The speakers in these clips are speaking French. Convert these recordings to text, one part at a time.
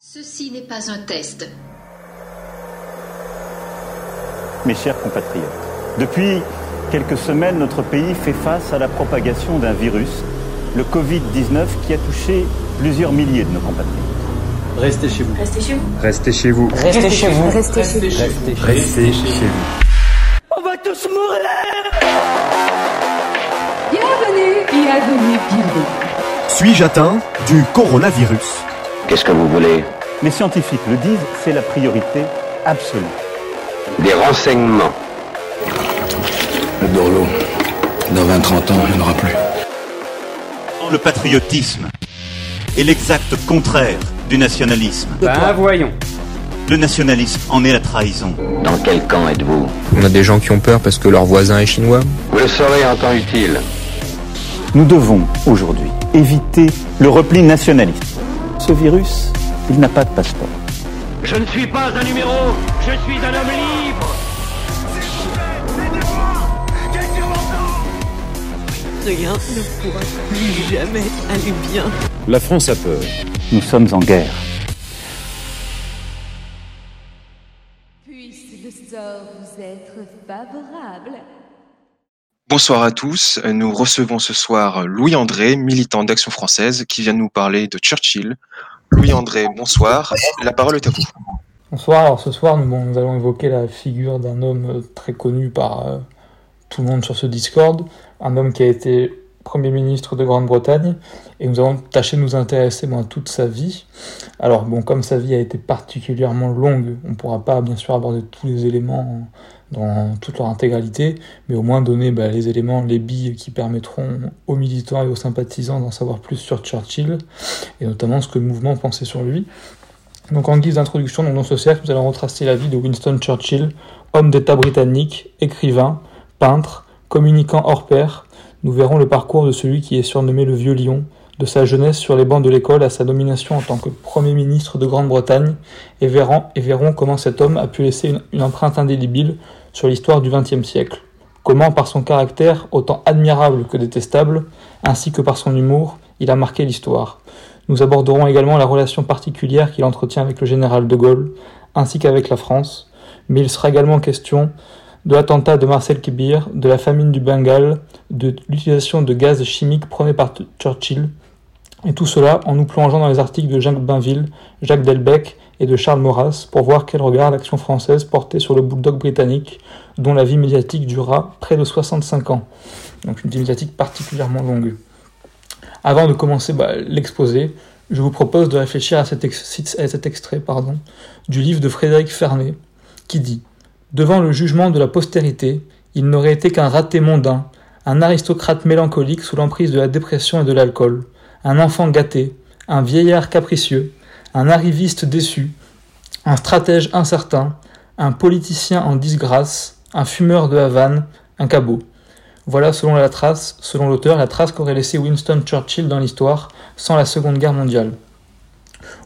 Ceci n'est pas un test. Mes chers compatriotes, depuis quelques semaines, notre pays fait face à la propagation d'un virus, le Covid-19, qui a touché plusieurs milliers de nos compatriotes. Restez chez vous. Restez chez vous. Restez chez vous. Restez chez vous. Restez chez vous. Restez chez vous. On va tous mourir Bienvenue, bienvenue, bienvenue. Suis-je atteint du coronavirus? Qu'est-ce que vous voulez Les scientifiques le disent, c'est la priorité absolue. Des renseignements. Le Dorlo, dans 20-30 ans, il n'y en aura plus. Le patriotisme est l'exact contraire du nationalisme. Ben voyons. Le nationalisme en est la trahison. Dans quel camp êtes-vous On a des gens qui ont peur parce que leur voisin est chinois. Vous le saurez en temps utile. Nous devons aujourd'hui éviter le repli nationaliste. Ce virus, il n'a pas de passeport. Je ne suis pas un numéro, je suis un homme libre Rien ne pourra plus jamais aller bien. La France a peur. Nous sommes en guerre. Puisse le sort vous être favorable. Bonsoir à tous. Nous recevons ce soir Louis André, militant d'Action française, qui vient nous parler de Churchill. Louis André, bonsoir. La parole est à vous. Bonsoir. Alors ce soir, nous, allons évoquer la figure d'un homme très connu par euh, tout le monde sur ce Discord, un homme qui a été Premier ministre de Grande-Bretagne, et nous allons tâcher de nous intéresser à toute sa vie. Alors bon, comme sa vie a été particulièrement longue, on ne pourra pas bien sûr aborder tous les éléments dans toute leur intégralité, mais au moins donner bah, les éléments, les billes qui permettront aux militants et aux sympathisants d'en savoir plus sur Churchill, et notamment ce que le mouvement pensait sur lui. Donc en guise d'introduction dans ce cercle, nous allons retracer la vie de Winston Churchill, homme d'État britannique, écrivain, peintre, communicant hors pair. Nous verrons le parcours de celui qui est surnommé le Vieux Lion, de sa jeunesse sur les bancs de l'école à sa nomination en tant que Premier ministre de Grande-Bretagne, et verrons, comment cet homme a pu laisser une empreinte indélébile sur l'histoire du XXe siècle. Comment, par son caractère autant admirable que détestable, ainsi que par son humour, il a marqué l'histoire. Nous aborderons également la relation particulière qu'il entretient avec le général de Gaulle, ainsi qu'avec la France, mais il sera également question de l'attentat de Marcel Kibir, de la famine du Bengale, de l'utilisation de gaz chimiques prônés par Churchill, et tout cela en nous plongeant dans les articles de Jacques Bainville, Jacques Delbecq et de Charles Maurras pour voir quel regard l'action française portait sur le bulldog britannique, dont la vie médiatique dura près de 65 ans. Donc une vie médiatique particulièrement longue. Avant de commencer bah, l'exposé, je vous propose de réfléchir à cet, extrait du livre de Frédéric Fernet, qui dit Devant le jugement de la postérité, il n'aurait été qu'un raté mondain, un aristocrate mélancolique sous l'emprise de la dépression et de l'alcool, un enfant gâté, un vieillard capricieux, un arriviste déçu, un stratège incertain, un politicien en disgrâce, un fumeur de Havane, un cabot. Voilà, selon la trace, selon l'auteur, la trace qu'aurait laissé Winston Churchill dans l'histoire sans la Seconde Guerre mondiale.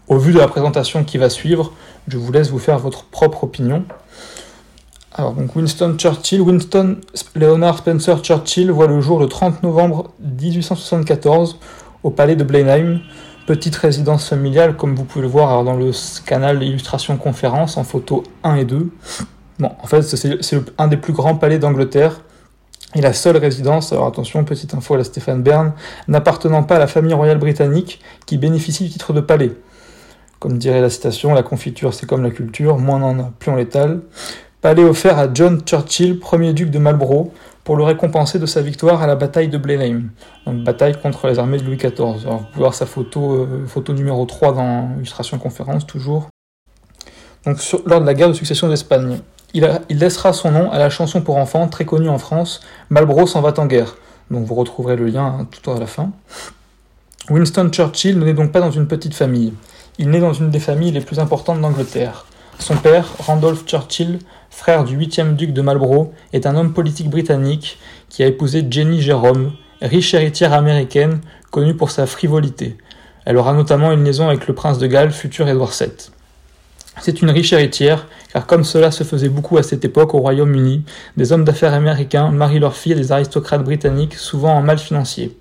Au vu de la présentation qui va suivre, je vous laisse vous faire votre propre opinion. Alors, donc Winston Churchill, Winston Leonard Spencer Churchill voit le jour le 30 novembre 1874 au palais de Blenheim, petite résidence familiale, comme vous pouvez le voir dans le canal illustration conférence en photo 1 et 2. Bon, en fait, c'est un des plus grands palais d'Angleterre et la seule résidence, alors attention, petite info à la Stéphane Bern, n'appartenant pas à la famille royale britannique qui bénéficie du titre de palais. Comme dirait la citation, la confiture c'est comme la culture, moins on en a, plus on l'étale. Palais offert à John Churchill, premier duc de Marlborough, pour le récompenser de sa victoire à la bataille de Blenheim, donc bataille contre les armées de Louis XIV. Vous pouvez voir sa photo, euh, photo numéro 3 dans l'illustration conférence, toujours. Donc, lors de la guerre de succession d'Espagne, il, laissera son nom à la chanson pour enfants, très connue en France, Marlborough s'en va en guerre. Donc vous retrouverez le lien hein, tout à la fin. Winston Churchill ne naît donc pas dans une petite famille. Il naît dans une des familles les plus importantes d'Angleterre. Son père, Randolph Churchill, frère du huitième duc de Marlborough, est un homme politique britannique qui a épousé Jenny Jerome, riche héritière américaine connue pour sa frivolité. Elle aura notamment une liaison avec le prince de Galles, futur Édouard VII. C'est une riche héritière, car comme cela se faisait beaucoup à cette époque au Royaume-Uni, des hommes d'affaires américains marient leurs filles à des aristocrates britanniques, souvent en mal financier.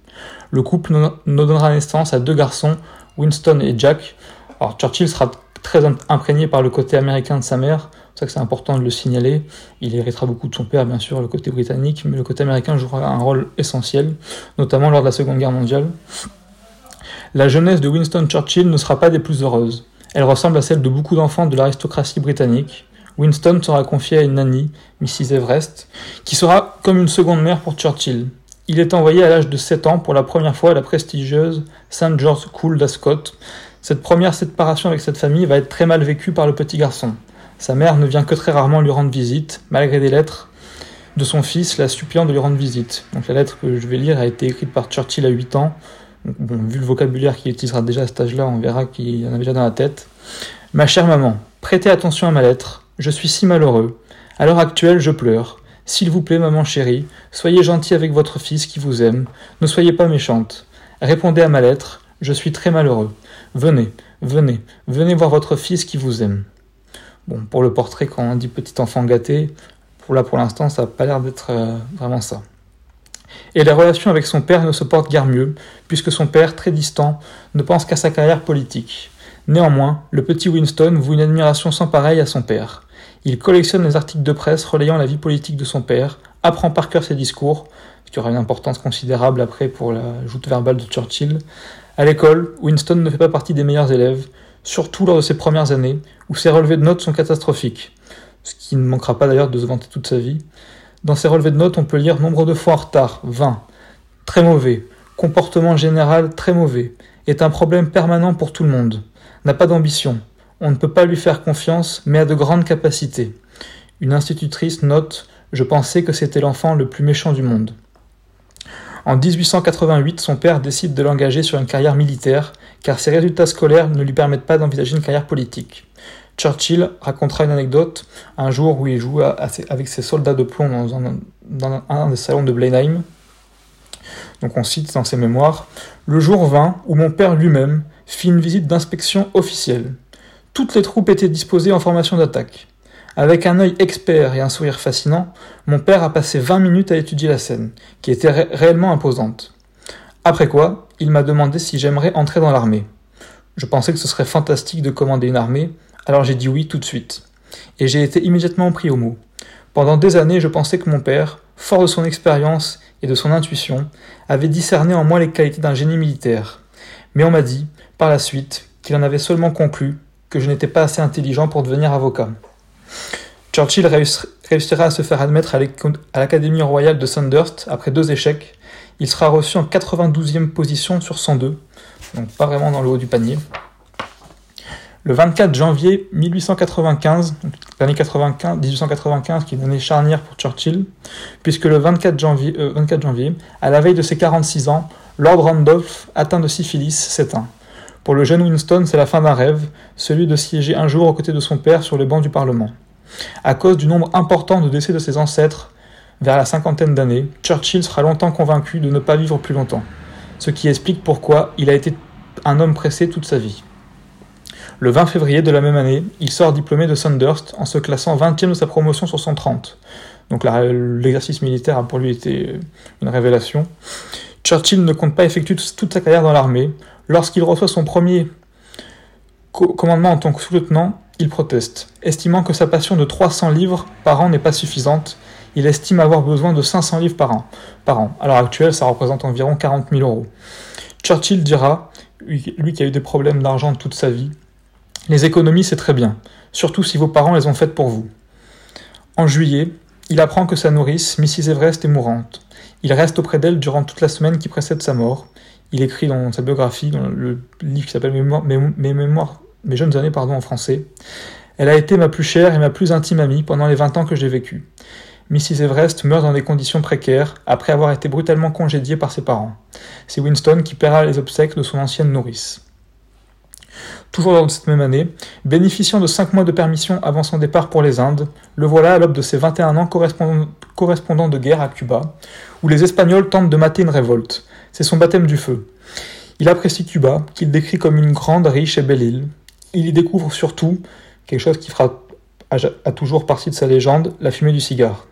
Le couple ne donnera naissance à deux garçons, Winston et Jack, Alors Churchill sera très imprégné par le côté américain de sa mère, c'est ça que c'est important de le signaler. Il héritera beaucoup de son père, bien sûr, le côté britannique, mais le côté américain jouera un rôle essentiel, notamment lors de la Seconde Guerre mondiale. La jeunesse de Winston Churchill ne sera pas des plus heureuses. Elle ressemble à celle de beaucoup d'enfants de l'aristocratie britannique. Winston sera confié à une nanny, Mrs. Everest, qui sera comme une seconde mère pour Churchill. Il est envoyé à l'âge de 7 ans pour la première fois à la prestigieuse St. George's School d'Ascot. Cette première séparation avec cette famille va être très mal vécue par le petit garçon. Sa mère ne vient que très rarement lui rendre visite, malgré des lettres de son fils la suppliant de lui rendre visite. Donc la lettre que je vais lire a été écrite par Churchill à 8 ans. vu le vocabulaire qu'il utilisera déjà à cet âge-là, on verra qu'il en avait déjà dans la tête. Ma chère maman, prêtez attention à ma lettre. Je suis si malheureux. À l'heure actuelle, je pleure. S'il vous plaît, maman chérie, soyez gentille avec votre fils qui vous aime. Ne soyez pas méchante. Répondez à ma lettre. Je suis très malheureux. Venez, venez, venez voir votre fils qui vous aime. Bon, pour le portrait, quand on dit petit enfant gâté, pour là pour l'instant, ça n'a pas l'air d'être euh, vraiment ça. Et la relation avec son père ne se porte guère mieux, puisque son père, très distant, ne pense qu'à sa carrière politique. Néanmoins, le petit Winston voue une admiration sans pareille à son père. Il collectionne les articles de presse relayant la vie politique de son père, apprend par cœur ses discours, qui aura une importance considérable après pour la joute verbale de Churchill. À l'école, Winston ne fait pas partie des meilleurs élèves, surtout lors de ses premières années, où ses relevés de notes sont catastrophiques, ce qui ne manquera pas d'ailleurs de se vanter toute sa vie. Dans ses relevés de notes, on peut lire nombre de fois en retard, 20, très mauvais, comportement général très mauvais, est un problème permanent pour tout le monde, n'a pas d'ambition, on ne peut pas lui faire confiance, mais a de grandes capacités. Une institutrice note Je pensais que c'était l'enfant le plus méchant du monde. En 1888, son père décide de l'engager sur une carrière militaire, car ses résultats scolaires ne lui permettent pas d'envisager une carrière politique. Churchill racontera une anecdote un jour où il joue avec ses soldats de plomb dans un, des salons de Blenheim. Donc on cite dans ses mémoires Le jour vint où mon père lui-même fit une visite d'inspection officielle. Toutes les troupes étaient disposées en formation d'attaque. Avec un œil expert et un sourire fascinant, mon père a passé 20 minutes à étudier la scène, qui était réellement imposante. Après quoi, il m'a demandé si j'aimerais entrer dans l'armée. Je pensais que ce serait fantastique de commander une armée, alors j'ai dit oui tout de suite. Et j'ai été immédiatement pris au mot. Pendant des années, je pensais que mon père, fort de son expérience et de son intuition, avait discerné en moi les qualités d'un génie militaire. Mais on m'a dit, par la suite, qu'il en avait seulement conclu que je n'étais pas assez intelligent pour devenir avocat. Churchill réussira à se faire admettre à l'Académie royale de Sandhurst après deux échecs. Il sera reçu en 92e position sur 102, donc pas vraiment dans le haut du panier. Le 24 janvier 1895, l'année 1895 qui est une année charnière pour Churchill, puisque le 24 janvier, 24 euh, janvier, à la veille de ses 46 ans, Lord Randolph, atteint de syphilis, s'éteint. Pour le jeune Winston, c'est la fin d'un rêve, celui de siéger un jour aux côtés de son père sur le banc du Parlement. À cause du nombre important de décès de ses ancêtres, vers la cinquantaine d'années, Churchill sera longtemps convaincu de ne pas vivre plus longtemps, ce qui explique pourquoi il a été un homme pressé toute sa vie. Le 20 février de la même année, il sort diplômé de Sandhurst en se classant 20e de sa promotion sur 130. Donc l'exercice militaire a pour lui été une révélation. Churchill ne compte pas effectuer toute sa carrière dans l'armée, Lorsqu'il reçoit son premier commandement en tant que sous-lieutenant, il proteste. Estimant que sa passion de 300 livres par an n'est pas suffisante, il estime avoir besoin de 500 livres par an. Par an. À l'heure actuelle, ça représente environ 40 000 euros. Churchill dira, lui qui a eu des problèmes d'argent toute sa vie, Les économies, c'est très bien, surtout si vos parents les ont faites pour vous. En juillet, il apprend que sa nourrice, Mrs. Everest, est mourante. Il reste auprès d'elle durant toute la semaine qui précède sa mort. Il écrit dans sa biographie, dans le livre qui s'appelle mes, mémoires, mes jeunes années pardon, en français. Elle a été ma plus chère et ma plus intime amie pendant les 20 ans que j'ai vécu. Mrs. Everest meurt dans des conditions précaires après avoir été brutalement congédiée par ses parents. C'est Winston qui paiera les obsèques de son ancienne nourrice. Toujours dans cette même année, bénéficiant de 5 mois de permission avant son départ pour les Indes, le voilà à l'aube de ses 21 ans correspondant, correspondant de guerre à Cuba, où les Espagnols tentent de mater une révolte. C'est son baptême du feu. Il apprécie Cuba, qu'il décrit comme une grande, riche et belle île. Il y découvre surtout quelque chose qui fera a toujours partie de sa légende, la fumée du cigare.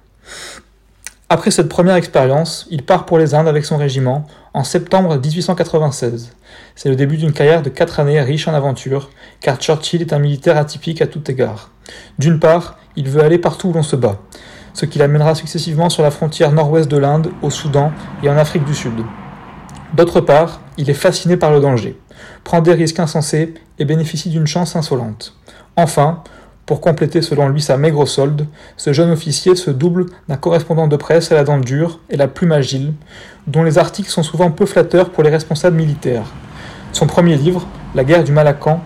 Après cette première expérience, il part pour les Indes avec son régiment en septembre 1896. C'est le début d'une carrière de quatre années riche en aventures, car Churchill est un militaire atypique à tout égard. D'une part, il veut aller partout où l'on se bat, ce qui l'amènera successivement sur la frontière nord-ouest de l'Inde, au Soudan et en Afrique du Sud. D'autre part, il est fasciné par le danger, prend des risques insensés et bénéficie d'une chance insolente. Enfin, pour compléter selon lui sa maigre solde, ce jeune officier se double d'un correspondant de presse à la dent dure et la plume agile, dont les articles sont souvent peu flatteurs pour les responsables militaires. Son premier livre, La guerre du Malacan,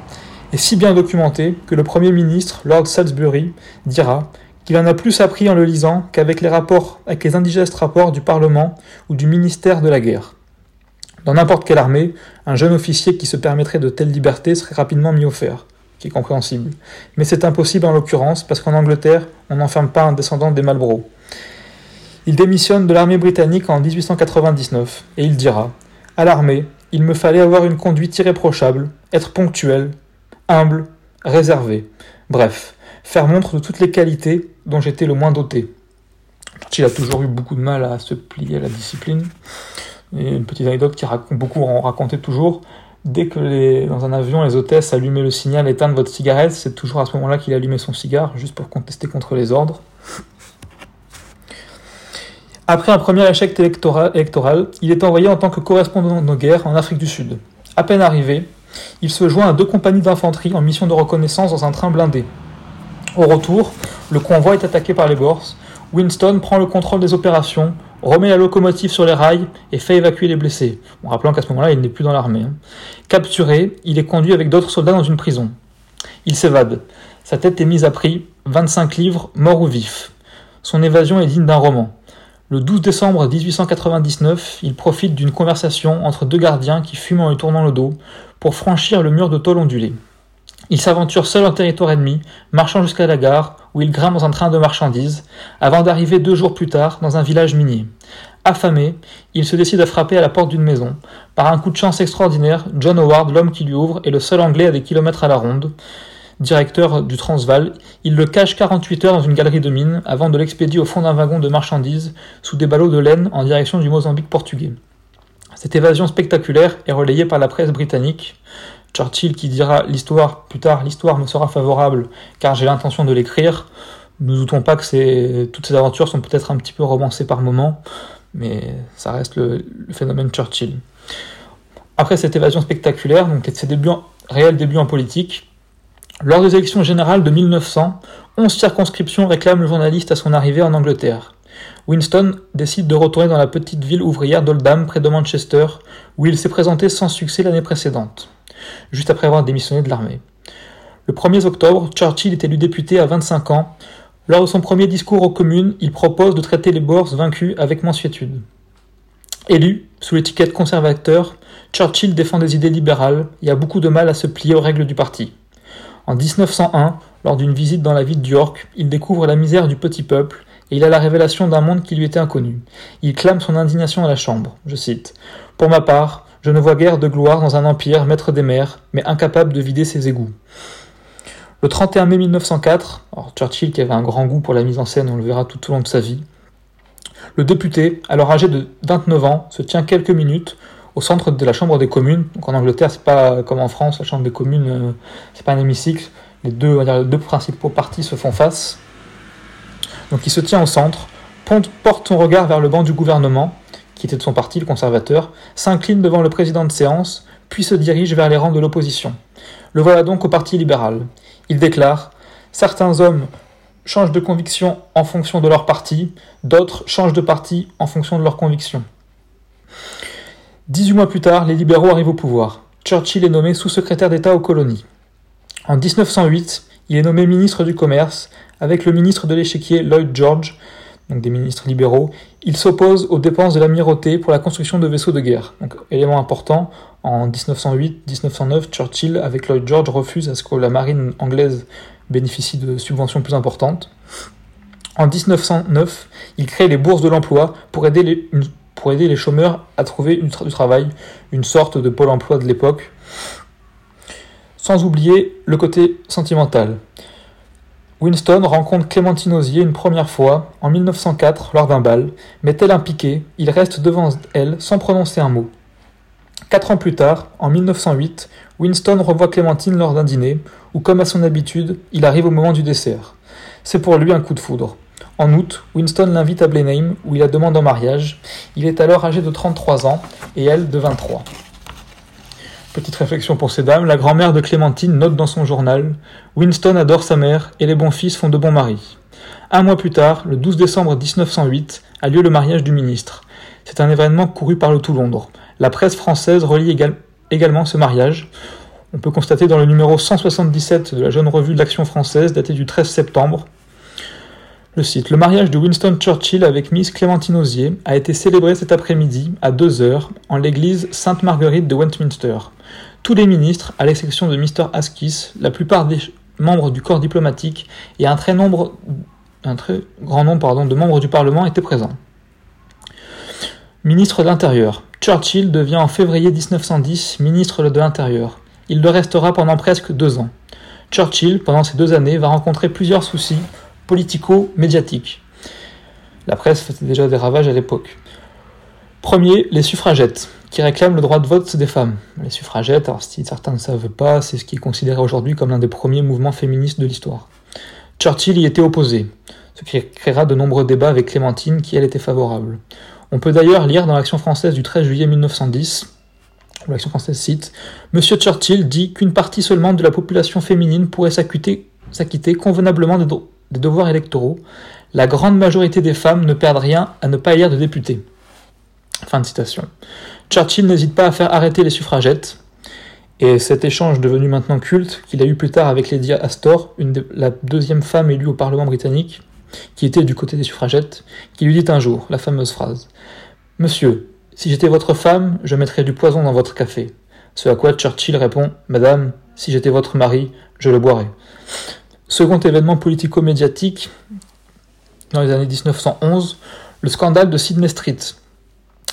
est si bien documenté que le Premier ministre, Lord Salisbury, dira qu'il en a plus appris en le lisant qu'avec les rapports, avec les indigestes rapports du Parlement ou du ministère de la guerre. Dans n'importe quelle armée, un jeune officier qui se permettrait de telles libertés serait rapidement mis au fer qui est compréhensible. Mais c'est impossible en l'occurrence, parce qu'en Angleterre, on n'enferme pas un descendant des Marlborough. Il démissionne de l'armée britannique en 1899, et il dira À l'armée, il me fallait avoir une conduite irréprochable, être ponctuel, humble, réservé. Bref, faire montre de toutes les qualités dont j'étais le moins doté. Il a toujours eu beaucoup de mal à se plier à la discipline. Et une petite anecdote qui raconte, beaucoup en racontait toujours, dès que les, dans un avion, les hôtesses allumaient le signal éteindre votre cigarette, c'est toujours à ce moment-là qu'il allumait son cigare, juste pour contester contre les ordres. Après un premier échec électoral, il est envoyé en tant que correspondant de guerre en Afrique du Sud. À peine arrivé, il se joint à deux compagnies d'infanterie en mission de reconnaissance dans un train blindé. Au retour, le convoi est attaqué par les Boers. Winston prend le contrôle des opérations, remet la locomotive sur les rails et fait évacuer les blessés. En rappelant qu'à ce moment-là, il n'est plus dans l'armée. Hein. Capturé, il est conduit avec d'autres soldats dans une prison. Il s'évade. Sa tête est mise à prix, 25 livres, mort ou vif. Son évasion est digne d'un roman. Le 12 décembre 1899, il profite d'une conversation entre deux gardiens qui fument en lui tournant le dos pour franchir le mur de tôle ondulé. Il s'aventure seul en territoire ennemi, marchant jusqu'à la gare, où il grimpe dans un train de marchandises, avant d'arriver deux jours plus tard dans un village minier. Affamé, il se décide à frapper à la porte d'une maison. Par un coup de chance extraordinaire, John Howard, l'homme qui lui ouvre, est le seul anglais à des kilomètres à la ronde. Directeur du Transvaal, il le cache 48 heures dans une galerie de mine avant de l'expédier au fond d'un wagon de marchandises sous des ballots de laine en direction du Mozambique portugais. Cette évasion spectaculaire est relayée par la presse britannique. Churchill qui dira l'histoire plus tard, l'histoire me sera favorable car j'ai l'intention de l'écrire. Ne doutons pas que toutes ces aventures sont peut-être un petit peu romancées par moments, mais ça reste le, phénomène Churchill. Après cette évasion spectaculaire, donc ses débuts, réels débuts en politique, lors des élections générales de 1900, 11 circonscriptions réclament le journaliste à son arrivée en Angleterre. Winston décide de retourner dans la petite ville ouvrière d'Oldham près de Manchester, où il s'est présenté sans succès l'année précédente juste après avoir démissionné de l'armée. Le 1er octobre, Churchill est élu député à 25 ans. Lors de son premier discours aux communes, il propose de traiter les Boers vaincus avec mansuétude. Élu, sous l'étiquette conservateur, Churchill défend des idées libérales et a beaucoup de mal à se plier aux règles du parti. En 1901, lors d'une visite dans la ville d'York, il découvre la misère du petit peuple et il a la révélation d'un monde qui lui était inconnu. Il clame son indignation à la Chambre. Je cite Pour ma part, je ne vois guère de gloire dans un empire maître des mers, mais incapable de vider ses égouts. Le 31 mai 1904, Churchill qui avait un grand goût pour la mise en scène, on le verra tout au long de sa vie, le député, alors âgé de 29 ans, se tient quelques minutes au centre de la Chambre des communes. Donc en Angleterre, c'est pas comme en France, la Chambre des communes, euh, c'est pas un hémicycle. Les deux, les deux principaux partis se font face. Donc il se tient au centre, porte son regard vers le banc du gouvernement, qui était de son parti, le conservateur, s'incline devant le président de séance, puis se dirige vers les rangs de l'opposition. Le voilà donc au Parti libéral. Il déclare Certains hommes changent de conviction en fonction de leur parti, d'autres changent de parti en fonction de leurs convictions. 18 mois plus tard, les libéraux arrivent au pouvoir. Churchill est nommé sous-secrétaire d'État aux colonies. En 1908, il est nommé ministre du Commerce avec le ministre de l'échiquier Lloyd George, donc des ministres libéraux, il s'oppose aux dépenses de l'amirauté pour la construction de vaisseaux de guerre. Donc, élément important, en 1908-1909, Churchill, avec Lloyd George, refuse à ce que la marine anglaise bénéficie de subventions plus importantes. En 1909, il crée les bourses de l'emploi pour aider les, pour aider les chômeurs à trouver du travail, une sorte de pôle emploi de l'époque. Sans oublier le côté sentimental. Winston rencontre Clémentine Osier une première fois, en 1904, lors d'un bal, mais tel un piqué, il reste devant elle sans prononcer un mot. Quatre ans plus tard, en 1908, Winston revoit Clémentine lors d'un dîner, où, comme à son habitude, il arrive au moment du dessert. C'est pour lui un coup de foudre. En août, Winston l'invite à Blenheim, où il la demande en mariage. Il est alors âgé de 33 ans, et elle de 23. Petite réflexion pour ces dames, la grand-mère de Clémentine note dans son journal Winston adore sa mère et les bons fils font de bons maris. Un mois plus tard, le 12 décembre 1908, a lieu le mariage du ministre. C'est un événement couru par le tout Londres. La presse française relie également ce mariage. On peut constater dans le numéro 177 de la jeune revue de l'Action française, daté du 13 septembre, le site. Le mariage de Winston Churchill avec Miss Clémentine Osier a été célébré cet après-midi à 2 heures en l'église Sainte-Marguerite de Westminster. Tous les ministres, à l'exception de Mr. Askis, la plupart des membres du corps diplomatique et un très, grand nombre de membres du Parlement étaient présents. Ministre de l'Intérieur. Churchill devient en février 1910 ministre de l'Intérieur. Il le restera pendant presque deux ans. Churchill, pendant ces deux années, va rencontrer plusieurs soucis politico-médiatiques. La presse faisait déjà des ravages à l'époque. Premier, les suffragettes qui réclament le droit de vote des femmes. Les suffragettes, alors si certains ne savent pas, c'est ce qui est considéré aujourd'hui comme l'un des premiers mouvements féministes de l'histoire. Churchill y était opposé, ce qui créera de nombreux débats avec Clémentine qui elle était favorable. On peut d'ailleurs lire dans l'Action française du 13 juillet 1910, où l'Action française cite Monsieur Churchill dit qu'une partie seulement de la population féminine pourrait s'acquitter convenablement des, des devoirs électoraux. La grande majorité des femmes ne perdent rien à ne pas élire de députés. Fin de citation. Churchill n'hésite pas à faire arrêter les suffragettes, et cet échange devenu maintenant culte, qu'il a eu plus tard avec Lady Astor, la deuxième femme élue au Parlement britannique, qui était du côté des suffragettes, qui lui dit un jour la fameuse phrase Monsieur, si j'étais votre femme, je mettrais du poison dans votre café. Ce à quoi Churchill répond Madame, si j'étais votre mari, je le boirais. Second événement politico-médiatique, dans les années 1911, le scandale de Sydney Street,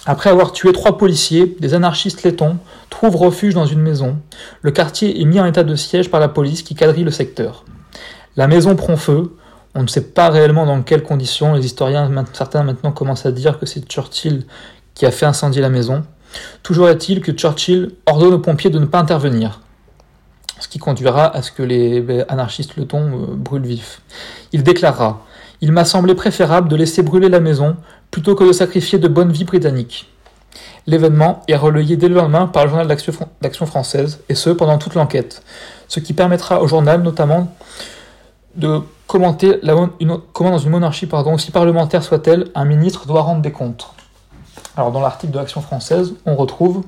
après avoir tué trois policiers, des anarchistes lettons trouvent refuge dans une maison. Le quartier est mis en état de siège par la police qui quadrille le secteur. La maison prend feu. On ne sait pas réellement dans quelles conditions. Les historiens, certains maintenant commencent à dire que c'est Churchill qui a fait incendier la maison. Toujours est-il que Churchill ordonne aux pompiers de ne pas intervenir, ce qui conduira à ce que les anarchistes letons euh, brûlent vifs. Il déclarera Il m'a semblé préférable de laisser brûler la maison plutôt que de sacrifier de bonnes vies britanniques. L'événement est relayé dès le lendemain par le journal d'Action française, et ce pendant toute l'enquête, ce qui permettra au journal notamment de commenter comment dans une monarchie pardon, aussi parlementaire soit-elle, un ministre doit rendre des comptes. Alors dans l'article de l'Action française, on retrouve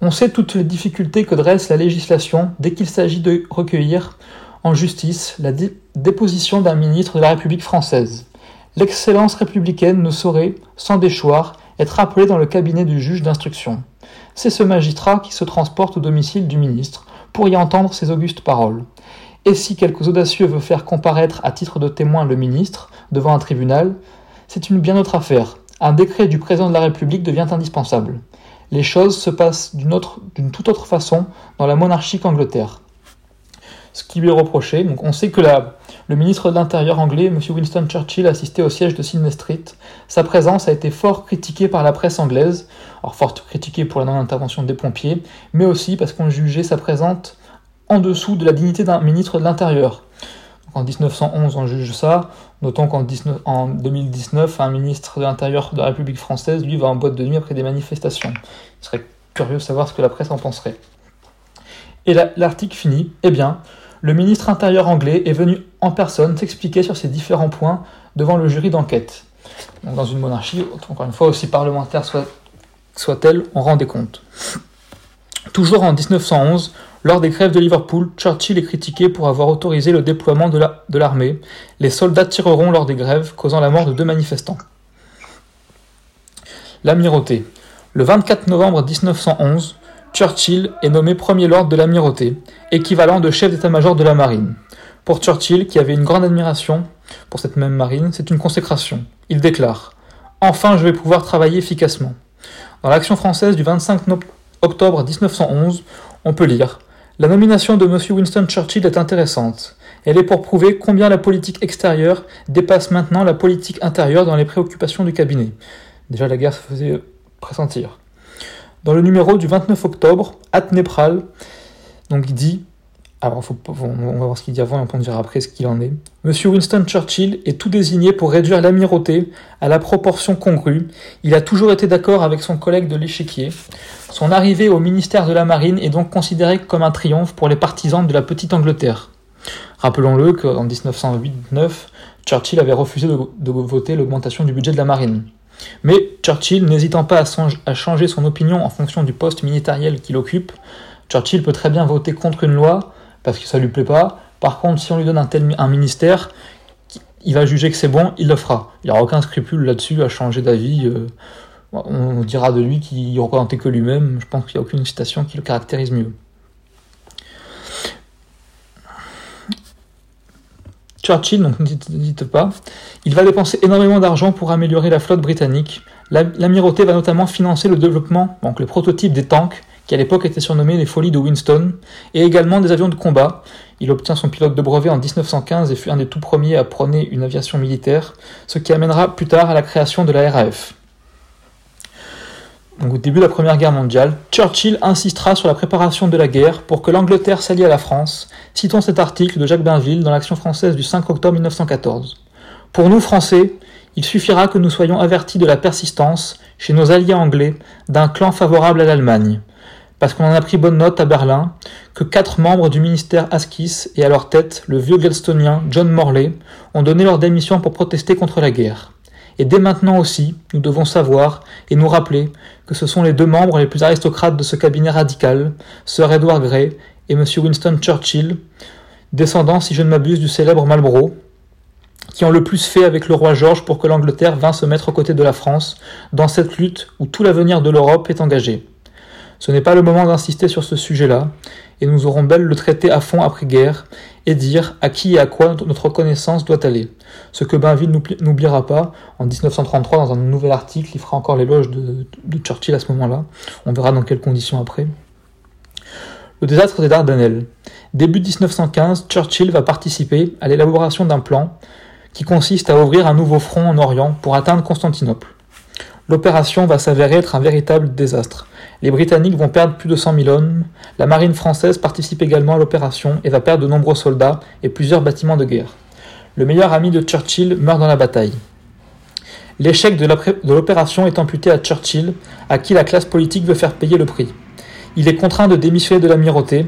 On sait toutes les difficultés que dresse la législation dès qu'il s'agit de recueillir en justice la déposition d'un ministre de la République française. L'excellence républicaine ne saurait, sans déchoir, être appelée dans le cabinet du juge d'instruction. C'est ce magistrat qui se transporte au domicile du ministre pour y entendre ses augustes paroles. Et si quelques audacieux veut faire comparaître à titre de témoin le ministre devant un tribunal, c'est une bien autre affaire. Un décret du président de la République devient indispensable. Les choses se passent d'une toute autre façon dans la monarchie qu'Angleterre. Ce qui lui est reproché, donc on sait que le ministre de l'Intérieur anglais, M. Winston Churchill, assistait au siège de Sydney Street. Sa présence a été fort critiquée par la presse anglaise, alors fort critiquée pour la non-intervention des pompiers, mais aussi parce qu'on jugeait sa présence en dessous de la dignité d'un ministre de l'Intérieur. En 1911, on juge ça. Notons qu'en 2019, un ministre de l'Intérieur de la République française, lui, va en boîte de nuit après des manifestations. Il serait curieux de savoir ce que la presse en penserait. Et l'article finit, eh bien, le ministre intérieur anglais est venu en personne s'expliquer sur ces différents points devant le jury d'enquête. dans une monarchie, encore une fois, aussi parlementaire soit-elle, on rend des comptes. Toujours en 1911, lors des grèves de Liverpool, Churchill est critiqué pour avoir autorisé le déploiement de l'armée. les soldats tireront lors des grèves, causant la mort de deux manifestants. L'amirauté. Le 24 novembre 1911, Churchill est nommé Premier Lord de l'Amirauté, équivalent de chef d'état-major de la marine. Pour Churchill, qui avait une grande admiration pour cette même marine, c'est une consécration. Il déclare Enfin, je vais pouvoir travailler efficacement. Dans l'action française du 25 octobre 1911, on peut lire La nomination de M. Winston Churchill est intéressante. Elle est pour prouver combien la politique extérieure dépasse maintenant la politique intérieure dans les préoccupations du cabinet. Déjà, la guerre se faisait pressentir. Dans le numéro du 29 octobre, Atnepral donc dit alors, faut, on va voir ce qu'il dit avant et on dire après ce qu'il en est. Monsieur Winston Churchill est tout désigné pour réduire l'amirauté à la proportion congrue. Il a toujours été d'accord avec son collègue de l'échiquier. Son arrivée au ministère de la Marine est donc considérée comme un triomphe pour les partisans de la petite Angleterre. Rappelons-le qu'en 1909, Churchill avait refusé de voter l'augmentation du budget de la Marine. Mais Churchill, n'hésitant pas à, changer son opinion en fonction du poste ministériel qu'il occupe, Churchill peut très bien voter contre une loi parce que ça lui plaît pas. Par contre, si on lui donne un tel ministère, il va juger que c'est bon, il le fera. Il n'y aura aucun scrupule là-dessus à changer d'avis. Euh, on dira de lui qu'il représentait que lui-même. Je pense qu'il n'y a aucune citation qui le caractérise mieux. Churchill, donc n'hésite pas, il va dépenser énormément d'argent pour améliorer la flotte britannique. L'amirauté va notamment financer le développement, donc le prototype des tanks, qui à l'époque étaient surnommés les folies de Winston, et également des avions de combat. Il obtient son pilote de brevet en 1915 et fut un des tout premiers à prôner une aviation militaire, ce qui amènera plus tard à la création de la RAF. Donc, au début de la Première Guerre mondiale, Churchill insistera sur la préparation de la guerre pour que l'Angleterre s'allie à la France, citons cet article de Jacques Bainville dans l'Action française du 5 octobre 1914. Pour nous, Français, il suffira que nous soyons avertis de la persistance, chez nos alliés anglais, d'un clan favorable à l'Allemagne parce qu'on en a pris bonne note à Berlin, que quatre membres du ministère Askis et à leur tête le vieux Gladstonian John Morley ont donné leur démission pour protester contre la guerre. Et dès maintenant aussi, nous devons savoir et nous rappeler que ce sont les deux membres les plus aristocrates de ce cabinet radical, Sir Edward Grey et M. Winston Churchill, descendants, si je ne m'abuse, du célèbre Marlborough, qui ont le plus fait avec le roi George pour que l'Angleterre vînt se mettre aux côtés de la France dans cette lutte où tout l'avenir de l'Europe est engagé. Ce n'est pas le moment d'insister sur ce sujet-là, et nous aurons belle le traiter à fond après-guerre, et dire à qui et à quoi notre reconnaissance doit aller. Ce que Bainville n'oubliera pas, en 1933, dans un nouvel article, il fera encore l'éloge de, de Churchill à ce moment-là. On verra dans quelles conditions après. Le désastre des Dardanelles. Début 1915, Churchill va participer à l'élaboration d'un plan qui consiste à ouvrir un nouveau front en Orient pour atteindre Constantinople. L'opération va s'avérer être un véritable désastre. Les Britanniques vont perdre plus de 100 000 hommes, la marine française participe également à l'opération et va perdre de nombreux soldats et plusieurs bâtiments de guerre. Le meilleur ami de Churchill meurt dans la bataille. L'échec de l'opération est imputé à Churchill, à qui la classe politique veut faire payer le prix. Il est contraint de démissionner de l'amirauté,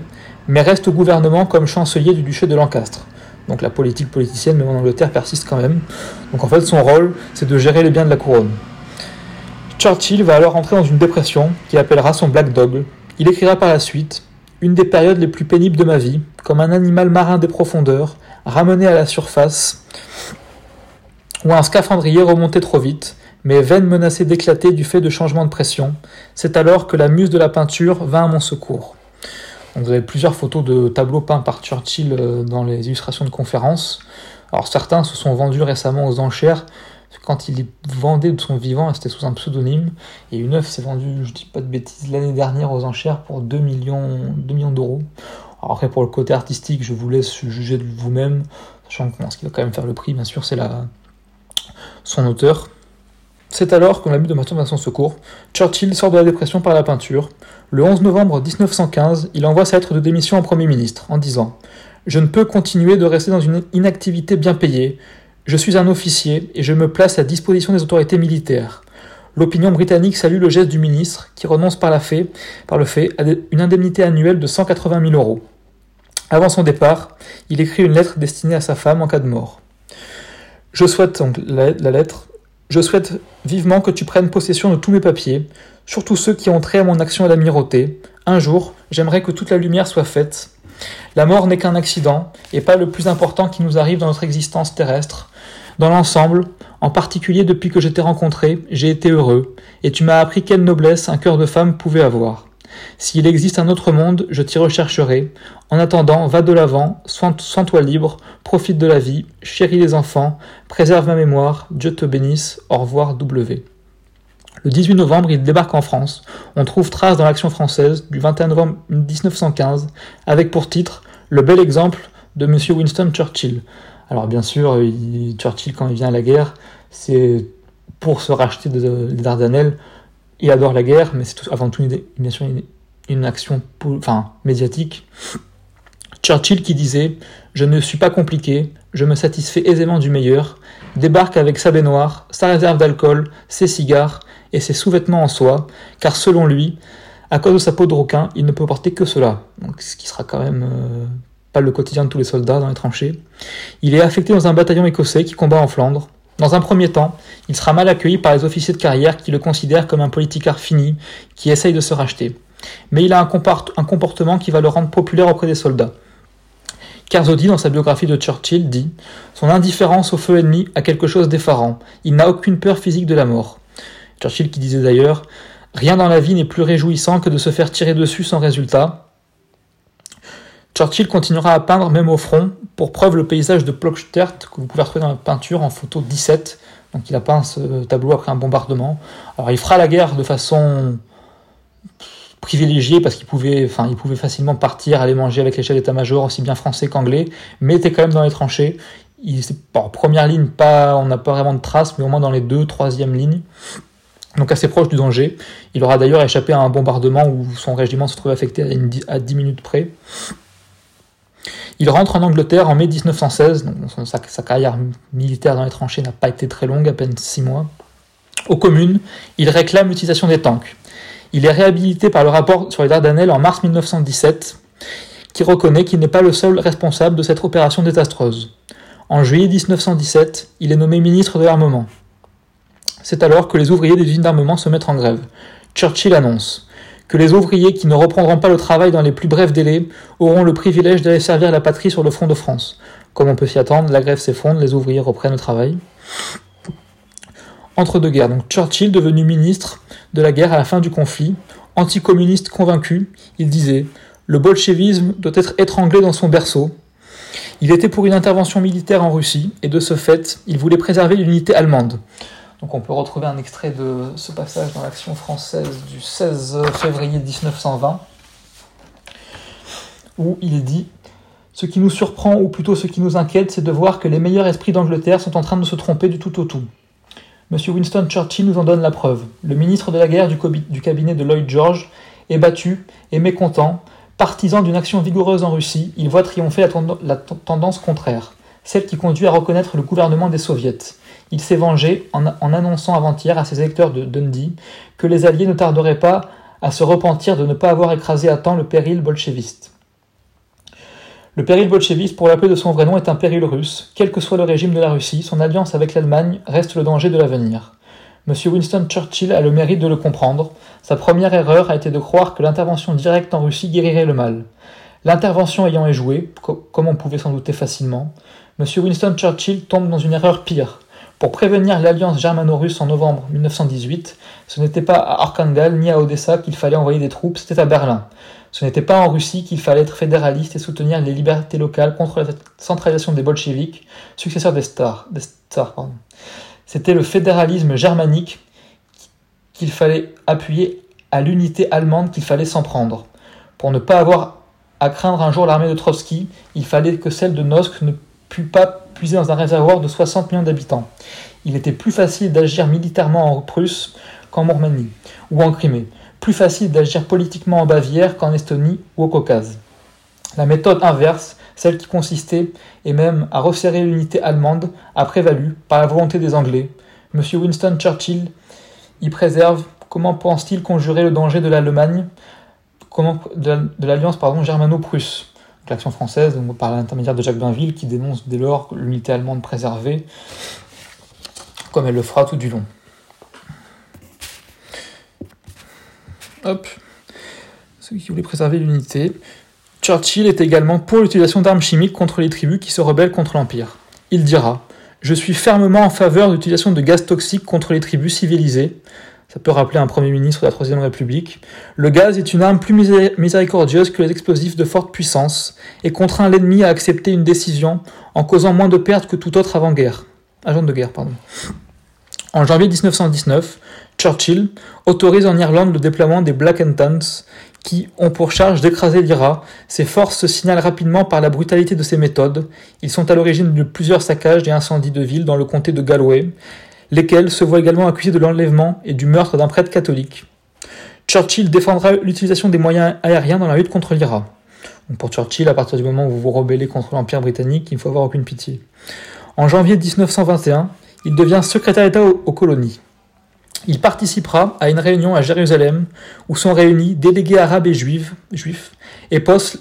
mais reste au gouvernement comme chancelier du duché de Lancastre. Donc la politique politicienne, même en Angleterre, persiste quand même. Donc en fait, son rôle, c'est de gérer les biens de la couronne. Churchill va alors entrer dans une dépression qui appellera son Black Dog. Il écrira par la suite Une des périodes les plus pénibles de ma vie, comme un animal marin des profondeurs, ramené à la surface, ou un scaphandrier remonté trop vite, mes veines menacées d'éclater du fait de changements de pression. C'est alors que la muse de la peinture vint à mon secours. vous avez plusieurs photos de tableaux peints par Churchill euh, dans les illustrations de conférences. Alors certains se sont vendus récemment aux enchères quand il vendait de son vivant, c'était sous un pseudonyme, et une œuvre s'est vendue, je dis pas de bêtises, l'année dernière aux enchères pour 2 millions, 2 millions d'euros. après, pour le côté artistique, je vous laisse juger de vous-même, sachant que ce qui va quand même faire le prix, bien sûr, c'est la... son auteur. C'est alors qu'on a mis de Martin son secours. Churchill sort de la dépression par la peinture. Le 11 novembre 1915, il envoie sa lettre de démission au Premier ministre en disant Je ne peux continuer de rester dans une inactivité bien payée. Je suis un officier et je me place à disposition des autorités militaires. L'opinion britannique salue le geste du ministre qui renonce par, la fait, par le fait à une indemnité annuelle de 180 000 euros. Avant son départ, il écrit une lettre destinée à sa femme en cas de mort. Je souhaite donc la, lettre. Je souhaite vivement que tu prennes possession de tous mes papiers, surtout ceux qui ont trait à mon action à l'amirauté. Un jour, j'aimerais que toute la lumière soit faite. La mort n'est qu'un accident, et pas le plus important qui nous arrive dans notre existence terrestre. Dans l'ensemble, en particulier depuis que je t'ai rencontré, j'ai été heureux, et tu m'as appris quelle noblesse un cœur de femme pouvait avoir. S'il existe un autre monde, je t'y rechercherai. En attendant, va de l'avant, sois-toi libre, profite de la vie, chéris les enfants, préserve ma mémoire, Dieu te bénisse, au revoir W. Le 18 novembre, il débarque en France. On trouve trace dans l'action française du 21 novembre 1915, avec pour titre Le bel exemple de M. Winston Churchill. Alors bien sûr, Churchill, quand il vient à la guerre, c'est pour se racheter des Dardanelles. Il adore la guerre, mais c'est avant tout une, action médiatique. Churchill qui disait Je ne suis pas compliqué, je me satisfais aisément du meilleur, débarque avec sa baignoire, sa réserve d'alcool, ses cigares et ses sous-vêtements en soie, car selon lui, à cause de sa peau de requin, il ne peut porter que cela. Donc, ce qui sera quand même euh, pas le quotidien de tous les soldats dans les tranchées. Il est affecté dans un bataillon écossais qui combat en Flandre. Dans un premier temps, il sera mal accueilli par les officiers de carrière qui le considèrent comme un politicard fini qui essaye de se racheter. Mais il a un, comportement qui va le rendre populaire auprès des soldats. Carzodi, dans sa biographie de Churchill, dit Son indifférence au feu ennemi a quelque chose d'effarant. Il n'a aucune peur physique de la mort. Churchill qui disait d'ailleurs Rien dans la vie n'est plus réjouissant que de se faire tirer dessus sans résultat. Churchill continuera à peindre même au front, pour preuve le paysage de Plockstert que vous pouvez retrouver dans la peinture en photo 17. Donc il a peint ce tableau après un bombardement. Alors il fera la guerre de façon privilégié parce qu'il pouvait, facilement partir, aller manger avec les chefs d'état-major, aussi bien français qu'anglais, mais était quand même dans les tranchées. Il, en première ligne, pas, on n'a pas vraiment de traces, mais au moins dans les deux, troisième lignes. Donc assez proche du danger. Il aura d'ailleurs échappé à un bombardement où son régiment se trouvait affecté à, 10 minutes près. Il rentre en Angleterre en mai 1916, donc sa, sa carrière militaire dans les tranchées n'a pas été très longue, à peine 6 mois. Aux communes, il réclame l'utilisation des tanks. Il est réhabilité par le rapport sur les Dardanelles en mars 1917, qui reconnaît qu'il n'est pas le seul responsable de cette opération désastreuse. En juillet 1917, il est nommé ministre de l'armement. C'est alors que les ouvriers des usines d'armement se mettent en grève. Churchill annonce que les ouvriers qui ne reprendront pas le travail dans les plus brefs délais auront le privilège d'aller servir la patrie sur le front de France. Comme on peut s'y attendre, la grève s'effondre, les ouvriers reprennent le travail. Entre deux guerres, donc Churchill, devenu ministre, de la guerre à la fin du conflit, anticommuniste convaincu, il disait Le bolchevisme doit être étranglé dans son berceau. Il était pour une intervention militaire en Russie, et de ce fait, il voulait préserver l'unité allemande. Donc on peut retrouver un extrait de ce passage dans l'action française du 16 février 1920, où il dit Ce qui nous surprend, ou plutôt ce qui nous inquiète, c'est de voir que les meilleurs esprits d'Angleterre sont en train de se tromper du tout au tout. M. Winston Churchill nous en donne la preuve. Le ministre de la guerre du, cabinet de Lloyd George est battu et mécontent. Partisan d'une action vigoureuse en Russie, il voit triompher la, tendance contraire, celle qui conduit à reconnaître le gouvernement des soviets. Il s'est vengé en, annonçant avant-hier à ses électeurs de Dundee que les Alliés ne tarderaient pas à se repentir de ne pas avoir écrasé à temps le péril bolchéviste. Le péril bolchevisme, pour l'appeler de son vrai nom, est un péril russe. Quel que soit le régime de la Russie, son alliance avec l'Allemagne reste le danger de l'avenir. M. Winston Churchill a le mérite de le comprendre. Sa première erreur a été de croire que l'intervention directe en Russie guérirait le mal. L'intervention ayant échoué, comme on pouvait s'en douter facilement, M. Winston Churchill tombe dans une erreur pire. Pour prévenir l'alliance germano-russe en novembre 1918, ce n'était pas à Arkhangal ni à Odessa qu'il fallait envoyer des troupes, c'était à Berlin. Ce n'était pas en Russie qu'il fallait être fédéraliste et soutenir les libertés locales contre la centralisation des bolcheviks, successeurs des stars. C'était le fédéralisme germanique qu'il fallait appuyer à l'unité allemande qu'il fallait s'en prendre. Pour ne pas avoir à craindre un jour l'armée de Trotsky, il fallait que celle de Nosk ne pût pas puiser dans un réservoir de 60 millions d'habitants. Il était plus facile d'agir militairement en Prusse qu'en Mourmanie ou en Crimée plus facile d'agir politiquement en Bavière qu'en Estonie ou au Caucase. La méthode inverse, celle qui consistait, et même à resserrer l'unité allemande, a prévalu par la volonté des Anglais. M. Winston Churchill y préserve comment pense-t-il conjurer le danger de l'Allemagne, de l'alliance germano-prusse? L'action française, par l'intermédiaire de Jacques Bainville, qui dénonce dès lors l'unité allemande préservée, comme elle le fera tout du long. Hop. Ceux qui voulaient préserver l'unité. Churchill est également pour l'utilisation d'armes chimiques contre les tribus qui se rebellent contre l'Empire. Il dira Je suis fermement en faveur de l'utilisation de gaz toxiques contre les tribus civilisées. Ça peut rappeler un Premier ministre de la Troisième République. Le gaz est une arme plus miséricordieuse que les explosifs de forte puissance et contraint l'ennemi à accepter une décision en causant moins de pertes que tout autre avant-guerre. Agent de guerre, pardon. En janvier 1919, Churchill autorise en Irlande le déploiement des Black Tans qui ont pour charge d'écraser l'IRA. Ces forces se signalent rapidement par la brutalité de ces méthodes. Ils sont à l'origine de plusieurs saccages et incendies de villes dans le comté de Galway, lesquels se voient également accusés de l'enlèvement et du meurtre d'un prêtre catholique. Churchill défendra l'utilisation des moyens aériens dans la lutte contre l'IRA. pour Churchill, à partir du moment où vous vous rebellez contre l'Empire britannique, il ne faut avoir aucune pitié. En janvier 1921, il devient secrétaire d'État aux colonies. Il participera à une réunion à Jérusalem où sont réunis délégués arabes et juifs, juifs et, pose,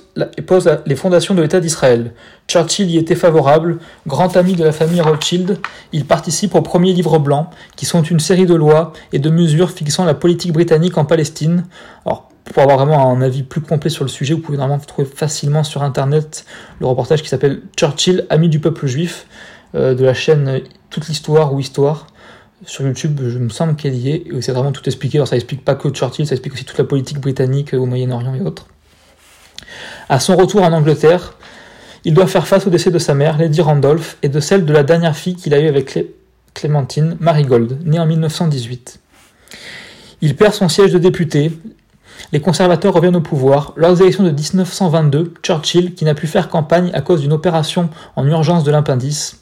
les fondations de l'État d'Israël. Churchill y était favorable, grand ami de la famille Rothschild, il participe au premier livre blanc, qui sont une série de lois et de mesures fixant la politique britannique en Palestine. Alors, pour avoir vraiment un avis plus complet sur le sujet, vous pouvez normalement trouver facilement sur internet le reportage qui s'appelle Churchill, ami du peuple juif, euh, de la chaîne Toute l'histoire ou Histoire sur YouTube, je me semble qu'elle y est, et c'est vraiment tout expliqué. Alors ça explique pas que Churchill, ça explique aussi toute la politique britannique au Moyen-Orient et autres. À son retour en Angleterre, il doit faire face au décès de sa mère, Lady Randolph, et de celle de la dernière fille qu'il a eue avec Clémentine, Marigold, née en 1918. Il perd son siège de député. Les conservateurs reviennent au pouvoir. Lors des élections de 1922, Churchill, qui n'a pu faire campagne à cause d'une opération en urgence de l'appendice,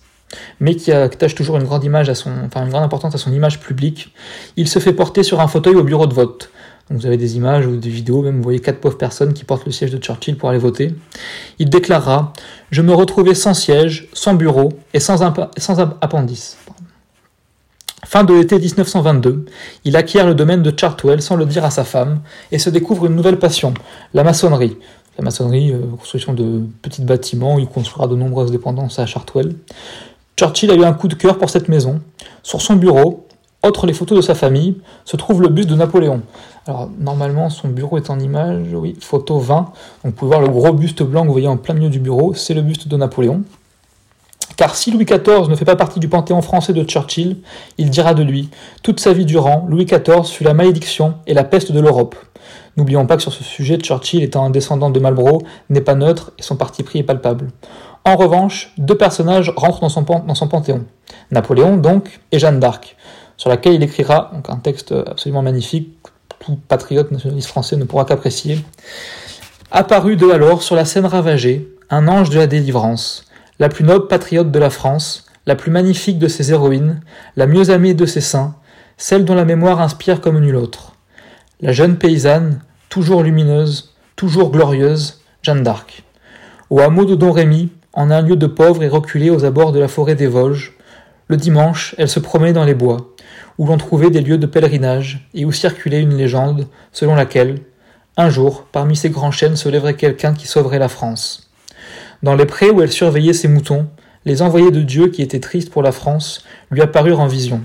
mais qui attache toujours une grande, importance à son image publique, il se fait porter sur un fauteuil au bureau de vote. Vous avez des images ou des vidéos, même vous voyez quatre pauvres personnes qui portent le siège de Churchill pour aller voter. Il déclarera Je me retrouvais sans siège, sans bureau et sans, sans appendice. Fin de l'été 1922, il acquiert le domaine de Chartwell sans le dire à sa femme et se découvre une nouvelle passion, la maçonnerie. La maçonnerie, euh, construction de petits bâtiments, il construira de nombreuses dépendances à Chartwell. Churchill a eu un coup de cœur pour cette maison. Sur son bureau, outre les photos de sa famille, se trouve le buste de Napoléon. Alors normalement son bureau est en image, oui, photo 20. Donc, vous pouvez voir le gros buste blanc que vous voyez en plein milieu du bureau, c'est le buste de Napoléon. Car si Louis XIV ne fait pas partie du panthéon français de Churchill, il dira de lui Toute sa vie durant, Louis XIV fut la malédiction et la peste de l'Europe. N'oublions pas que sur ce sujet, Churchill, étant un descendant de Marlborough, n'est pas neutre et son parti pris est palpable. En revanche, deux personnages rentrent dans son panthéon. Napoléon, donc, et Jeanne d'Arc, sur laquelle il écrira donc, un texte absolument magnifique, tout patriote nationaliste français ne pourra qu'apprécier. Apparu de alors sur la scène ravagée, un ange de la délivrance, la plus noble patriote de la France, la plus magnifique de ses héroïnes, la mieux amée de ses saints, celle dont la mémoire inspire comme nulle autre. La jeune paysanne, toujours lumineuse, toujours glorieuse, Jeanne d'Arc. Au hameau de Don Rémy, en un lieu de pauvre et reculé aux abords de la forêt des Vosges. Le dimanche, elle se promenait dans les bois, où l'on trouvait des lieux de pèlerinage et où circulait une légende selon laquelle, un jour, parmi ces grands chênes se lèverait quelqu'un qui sauverait la France. Dans les prés où elle surveillait ses moutons, les envoyés de Dieu qui étaient tristes pour la France lui apparurent en vision.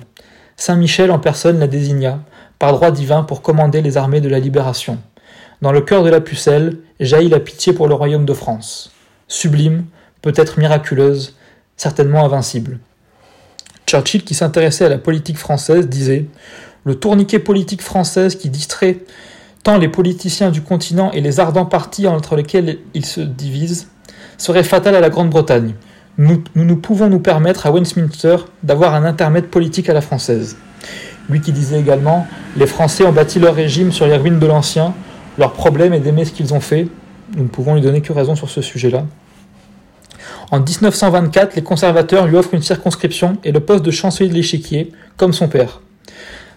Saint Michel en personne la désigna, par droit divin pour commander les armées de la libération. Dans le cœur de la pucelle jaillit la pitié pour le royaume de France. Sublime, peut-être miraculeuse, certainement invincible. Churchill, qui s'intéressait à la politique française, disait Le tourniquet politique française qui distrait tant les politiciens du continent et les ardents partis entre lesquels ils se divisent serait fatal à la Grande-Bretagne. Nous, nous, nous pouvons nous permettre à Westminster d'avoir un intermède politique à la française. Lui qui disait également Les Français ont bâti leur régime sur les ruines de l'ancien, leur problème est d'aimer ce qu'ils ont fait. Nous ne pouvons lui donner que raison sur ce sujet-là. En 1924, les conservateurs lui offrent une circonscription et le poste de chancelier de l'échiquier, comme son père.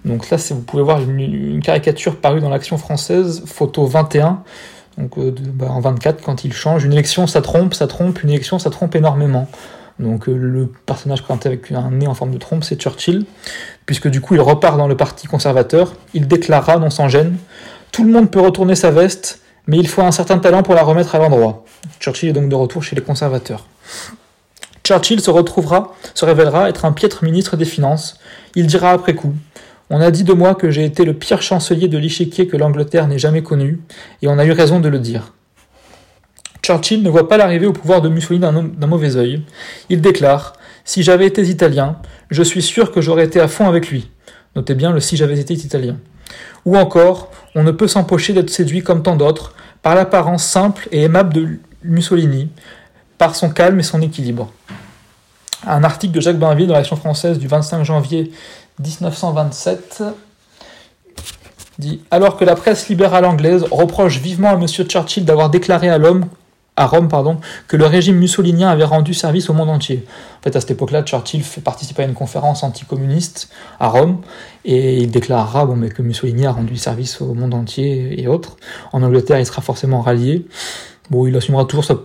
Donc là, vous pouvez voir une, caricature parue dans l'Action française, photo 21. Donc euh, bah, en 24, quand il change, une élection, ça trompe, ça trompe, une élection, ça trompe énormément. Donc euh, le personnage présenté avec un nez en forme de trompe, c'est Churchill, puisque du coup il repart dans le parti conservateur, il déclara, non sans gêne, Tout le monde peut retourner sa veste, mais il faut un certain talent pour la remettre à l'endroit. Churchill est donc de retour chez les conservateurs. Churchill se retrouvera, se révélera être un piètre ministre des Finances. Il dira après coup On a dit de moi que j'ai été le pire chancelier de l'échiquier que l'Angleterre n'ait jamais connu, et on a eu raison de le dire. Churchill ne voit pas l'arrivée au pouvoir de Mussolini d'un mauvais œil. Il déclare Si j'avais été italien, je suis sûr que j'aurais été à fond avec lui. Notez bien le si j'avais été italien. Ou encore, on ne peut s'empocher d'être séduit comme tant d'autres par l'apparence simple et aimable de Mussolini, par son calme et son équilibre. Un article de Jacques Bainville dans l'Action française du 25 janvier 1927 dit Alors que la presse libérale anglaise reproche vivement à M. Churchill d'avoir déclaré à l'homme à Rome pardon, que le régime mussolinien avait rendu service au monde entier. En fait, à cette époque-là, Churchill fait participer à une conférence anticommuniste à Rome et il déclarera bon, que Mussolini a rendu service au monde entier et autres. En Angleterre, il sera forcément rallié. Bon, il assumera toujours sa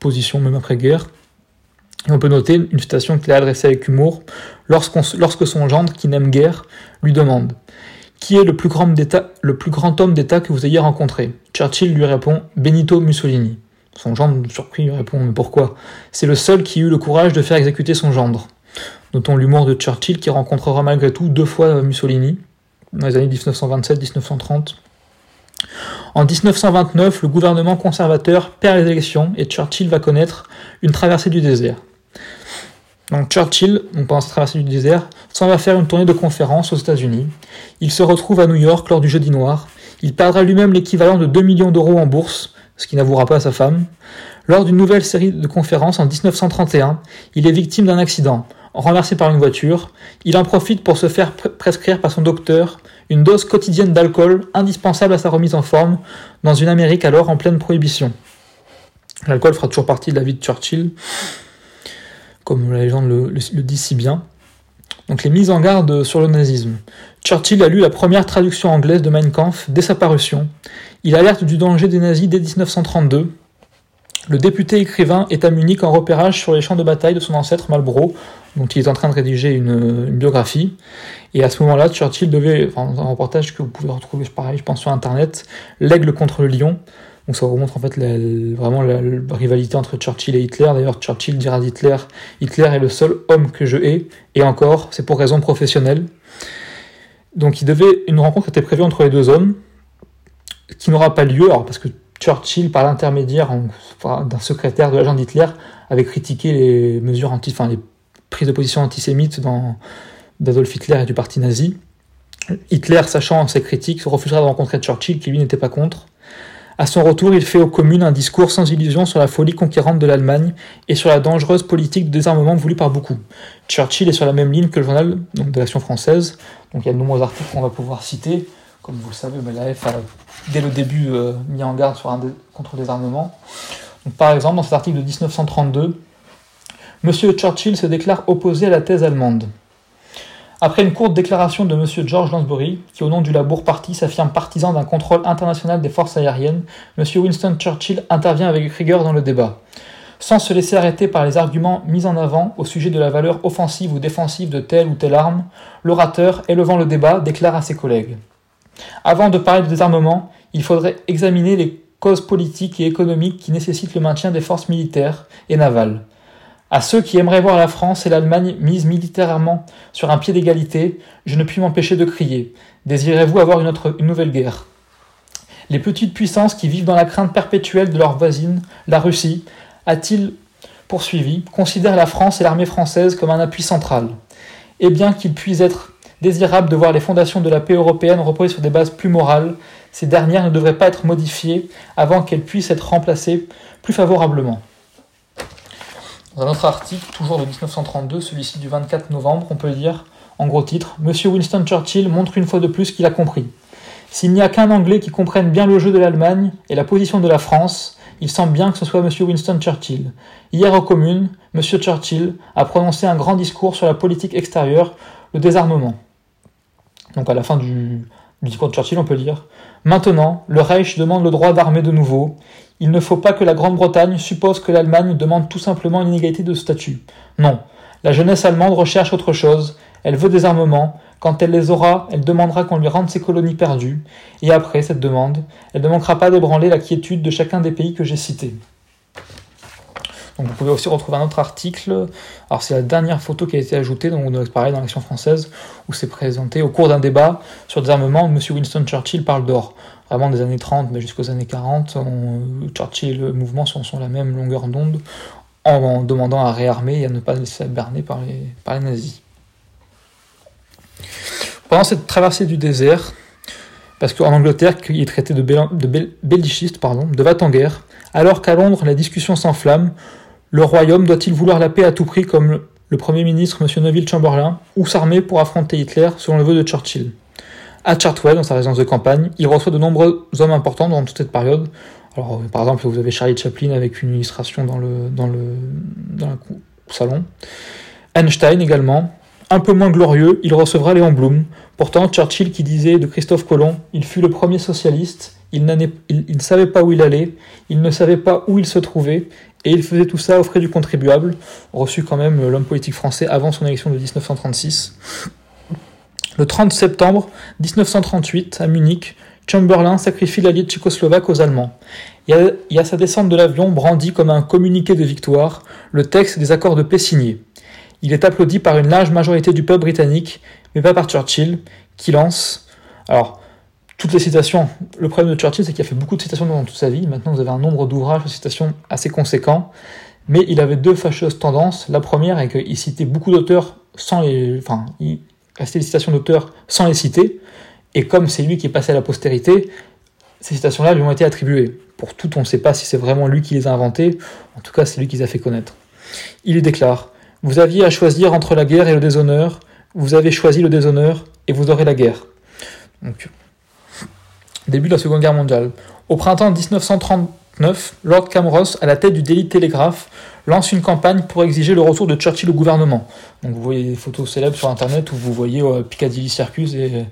position même après-guerre. On peut noter une citation qu'il a adressée avec humour lorsque son gendre, qui n'aime guère, lui demande Qui est le plus grand, le plus grand homme d'État que vous ayez rencontré? Churchill lui répond Benito Mussolini. Son gendre, surpris, répond Mais pourquoi? C'est le seul qui eut le courage de faire exécuter son gendre. Notons l'humour de Churchill qui rencontrera malgré tout deux fois Mussolini, dans les années 1927-1930. En 1929, le gouvernement conservateur perd les élections et Churchill va connaître une traversée du désert. Donc Churchill, pendant cette traversée du désert, s'en va faire une tournée de conférences aux États-Unis. Il se retrouve à New York lors du Jeudi Noir. Il perdra lui-même l'équivalent de 2 millions d'euros en bourse, ce qui n'avouera pas à sa femme. Lors d'une nouvelle série de conférences en 1931, il est victime d'un accident, renversé par une voiture. Il en profite pour se faire prescrire par son docteur une dose quotidienne d'alcool indispensable à sa remise en forme dans une Amérique alors en pleine prohibition. L'alcool fera toujours partie de la vie de Churchill, comme la légende le, dit si bien. Donc les mises en garde sur le nazisme. Churchill a lu la première traduction anglaise de Mein Kampf dès sa parution. Il alerte du danger des nazis dès 1932. Le député écrivain est à Munich en repérage sur les champs de bataille de son ancêtre Marlborough, dont il est en train de rédiger une, biographie. Et à ce moment-là, Churchill devait, enfin, dans un reportage que vous pouvez retrouver pareil, je pense sur internet, l'aigle contre le lion. Donc ça remontre en fait vraiment la, rivalité entre Churchill et Hitler. D'ailleurs, Churchill dira d'Hitler Hitler est le seul homme que je hais, et encore, c'est pour raison professionnelle. Donc il devait, une rencontre était prévue entre les deux hommes, qui n'aura pas lieu, alors parce que Churchill, par l'intermédiaire d'un secrétaire de l'agent d'Hitler, avait critiqué les mesures anti, enfin les prises de position antisémites d'Adolf Hitler et du parti nazi. Hitler, sachant ses critiques, refusera de rencontrer Churchill, qui lui n'était pas contre. À son retour, il fait aux communes un discours sans illusion sur la folie conquérante de l'Allemagne et sur la dangereuse politique de désarmement voulue par beaucoup. Churchill est sur la même ligne que le journal de l'Action française, donc il y a de nombreux articles qu'on va pouvoir citer. Comme vous le savez, la F a dès le début euh, mis en garde sur un contre le désarmement. par exemple, dans cet article de 1932, M. Churchill se déclare opposé à la thèse allemande. Après une courte déclaration de M. George Lansbury, qui au nom du Labour Party s'affirme partisan d'un contrôle international des forces aériennes, M. Winston Churchill intervient avec rigueur dans le débat. Sans se laisser arrêter par les arguments mis en avant au sujet de la valeur offensive ou défensive de telle ou telle arme, l'orateur, élevant le débat, déclare à ses collègues Avant de parler de désarmement, il faudrait examiner les causes politiques et économiques qui nécessitent le maintien des forces militaires et navales. À ceux qui aimeraient voir la France et l'Allemagne mises militairement sur un pied d'égalité, je ne puis m'empêcher de crier Désirez-vous avoir une, une nouvelle guerre? Les petites puissances qui vivent dans la crainte perpétuelle de leur voisine, la Russie, a-t-il poursuivi, considèrent la France et l'armée française comme un appui central. Et bien qu'il puisse être désirable de voir les fondations de la paix européenne reposer sur des bases plus morales, ces dernières ne devraient pas être modifiées avant qu'elles puissent être remplacées plus favorablement. Dans un autre article, toujours de 1932, celui-ci du 24 novembre, on peut dire, en gros titre, Monsieur Winston Churchill montre une fois de plus qu'il a compris. S'il n'y a qu'un Anglais qui comprenne bien le jeu de l'Allemagne et la position de la France, il semble bien que ce soit Monsieur Winston Churchill. Hier aux communes, Monsieur Churchill a prononcé un grand discours sur la politique extérieure, le désarmement. Donc à la fin du, du discours de Churchill, on peut dire Maintenant, le Reich demande le droit d'armer de nouveau. Il ne faut pas que la Grande-Bretagne suppose que l'Allemagne demande tout simplement une inégalité de statut. Non, la jeunesse allemande recherche autre chose, elle veut des armements, quand elle les aura, elle demandera qu'on lui rende ses colonies perdues, et après cette demande, elle ne manquera pas d'ébranler la quiétude de chacun des pays que j'ai cités. Vous pouvez aussi retrouver un autre article, alors c'est la dernière photo qui a été ajoutée, donc pareil dans l'Action française, où c'est présenté au cours d'un débat sur des armements, M. Winston Churchill parle d'or vraiment des années 30 mais jusqu'aux années 40, Churchill et le mouvement sont, sont la même longueur d'onde en, demandant à réarmer et à ne pas se laisser berner par les, nazis. Pendant cette traversée du désert, parce qu'en Angleterre, il est traité de, pardon, de va en guerre, alors qu'à Londres, la discussion s'enflamme, le royaume doit-il vouloir la paix à tout prix comme le Premier ministre M. Neville Chamberlain, ou s'armer pour affronter Hitler selon le vœu de Churchill? À Chartwell, dans sa résidence de campagne, il reçoit de nombreux hommes importants dans toute cette période. Alors, euh, par exemple, vous avez Charlie Chaplin avec une illustration dans le, salon. Einstein également. Un peu moins glorieux, il recevra Léon Blum. Pourtant, Churchill qui disait de Christophe Colomb, il fut le premier socialiste, il, il ne savait pas où il allait, il ne savait pas où il se trouvait, et il faisait tout ça aux frais du contribuable, reçu quand même l'homme politique français avant son élection de 1936. Le 30 septembre 1938, à Munich, Chamberlain sacrifie l'allié tchécoslovaque aux Allemands. Il y, a, à sa descente de l'avion, brandi comme un communiqué de victoire, le texte des accords de paix signés. Il est applaudi par une large majorité du peuple britannique, mais pas par Churchill, qui lance. Alors, toutes les citations. Le problème de Churchill, c'est qu'il a fait beaucoup de citations pendant toute sa vie. Maintenant, vous avez un nombre d'ouvrages de citations assez conséquent. Mais il avait deux fâcheuses tendances. La première est qu'il citait beaucoup d'auteurs sans les. Enfin, il citations d'auteurs sans les citer. Et comme c'est lui qui est passé à la postérité, ces citations-là lui ont été attribuées. Pour tout, on ne sait pas si c'est vraiment lui qui les a inventées. En tout cas, c'est lui qui les a fait connaître. Il déclare Vous aviez à choisir entre la guerre et le déshonneur. Vous avez choisi le déshonneur et vous aurez la guerre. Début de la Seconde Guerre mondiale. Au printemps 1939, Lord Camross, à la tête du Daily Telegraph, lance une campagne pour exiger le retour de Churchill au gouvernement. Donc vous voyez des photos célèbres sur Internet où vous voyez euh, Piccadilly Circus et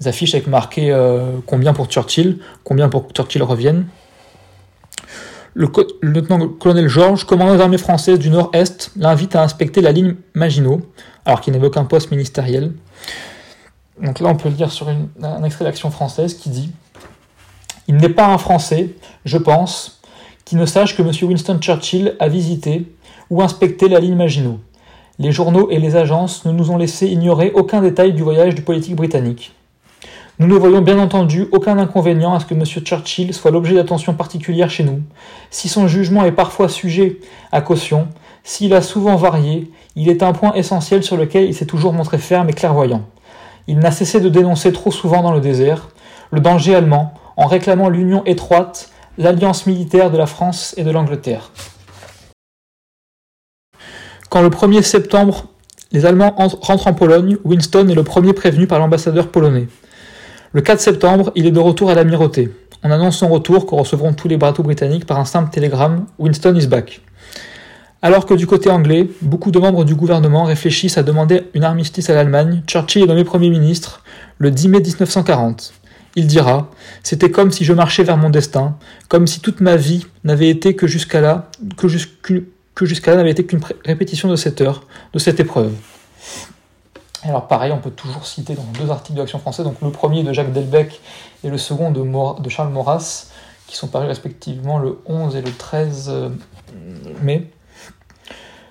des affiches avec marqué euh, combien pour Churchill, combien pour que Churchill revienne. Le, lieutenant-colonel Georges, commandant des armées françaises du Nord-Est, l'invite à inspecter la ligne Maginot, alors qu'il n'avait aucun poste ministériel. Donc là, on peut le dire sur un extrait d'Action française qui dit Il n'est pas un Français, je pense, qui ne sache que M. Winston Churchill a visité ou inspecté la ligne Maginot. Les journaux et les agences ne nous ont laissé ignorer aucun détail du voyage du politique britannique. Nous ne voyons bien entendu aucun inconvénient à ce que M. Churchill soit l'objet d'attention particulière chez nous. Si son jugement est parfois sujet à caution, s'il a souvent varié, il est un point essentiel sur lequel il s'est toujours montré ferme et clairvoyant. Il n'a cessé de dénoncer trop souvent dans le désert le danger allemand en réclamant l'union étroite, l'alliance militaire de la France et de l'Angleterre. Quand le 1er septembre, les Allemands rentrent en Pologne, Winston est le premier prévenu par l'ambassadeur polonais. Le 4 septembre, il est de retour à l'amirauté. On annonce son retour que recevront tous les bateaux britanniques par un simple télégramme Winston is back. Alors que du côté anglais, beaucoup de membres du gouvernement réfléchissent à demander une armistice à l'Allemagne, Churchill est nommé Premier ministre le 10 mai 1940. Il dira C'était comme si je marchais vers mon destin, comme si toute ma vie n'avait été que jusqu'à là, que jusqu'à là n'avait été qu'une répétition de cette heure, de cette épreuve. Alors pareil, on peut toujours citer dans deux articles de l'Action française, donc le premier de Jacques Delbecq et le second de, Charles Maurras, qui sont parus respectivement le 11 et le 13 euh, mai.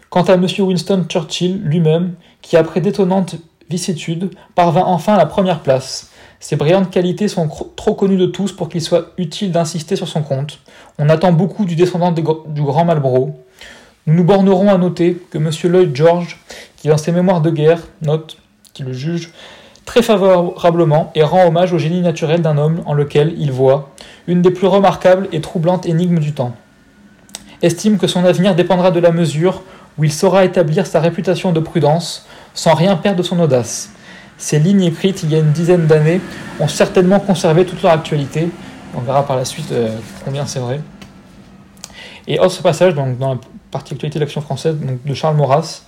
Quant à M. Winston Churchill lui-même, qui après d'étonnantes vicissitudes parvint enfin à la première place. Ses brillantes qualités sont trop connues de tous pour qu'il soit utile d'insister sur son compte. On attend beaucoup du descendant du grand Marlborough. Nous nous bornerons à noter que M. Lloyd George, qui dans ses mémoires de guerre, note qui le juge très favorablement et rend hommage au génie naturel d'un homme en lequel il voit une des plus remarquables et troublantes énigmes du temps. Estime que son avenir dépendra de la mesure où il saura établir sa réputation de prudence sans rien perdre de son audace. Ces lignes écrites il y a une dizaine d'années ont certainement conservé toute leur actualité. On verra par la suite euh, combien c'est vrai. Et autre passage, donc, dans la partie actualité de l'action française, de Charles Maurras,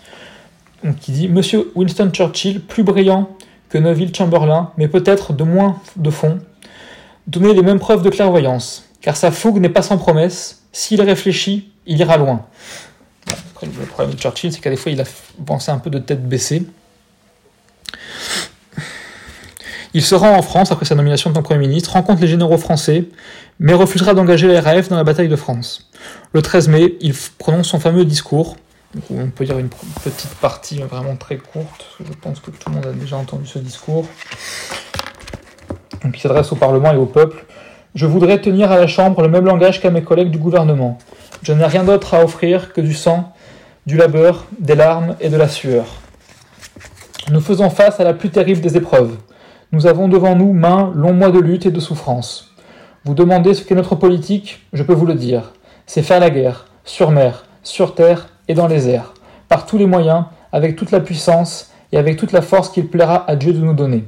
qui dit Monsieur Winston Churchill, plus brillant que Neville Chamberlain, mais peut-être de moins de fond, donnait les mêmes preuves de clairvoyance, car sa fougue n'est pas sans promesse. S'il réfléchit, il ira loin. le problème de Churchill, c'est qu'à des fois, il a pensé un peu de tête baissée. Il se rend en France après sa nomination en tant que Premier ministre, rencontre les généraux français, mais refusera d'engager la RAF dans la bataille de France. Le 13 mai, il prononce son fameux discours, on peut dire une petite partie vraiment très courte, je pense que tout le monde a déjà entendu ce discours. Donc il s'adresse au Parlement et au peuple. Je voudrais tenir à la Chambre le même langage qu'à mes collègues du gouvernement. Je n'ai rien d'autre à offrir que du sang, du labeur, des larmes et de la sueur. Nous faisons face à la plus terrible des épreuves. Nous avons devant nous main longs mois de lutte et de souffrance. Vous demandez ce qu'est notre politique, je peux vous le dire. C'est faire la guerre, sur mer, sur terre et dans les airs, par tous les moyens, avec toute la puissance et avec toute la force qu'il plaira à Dieu de nous donner.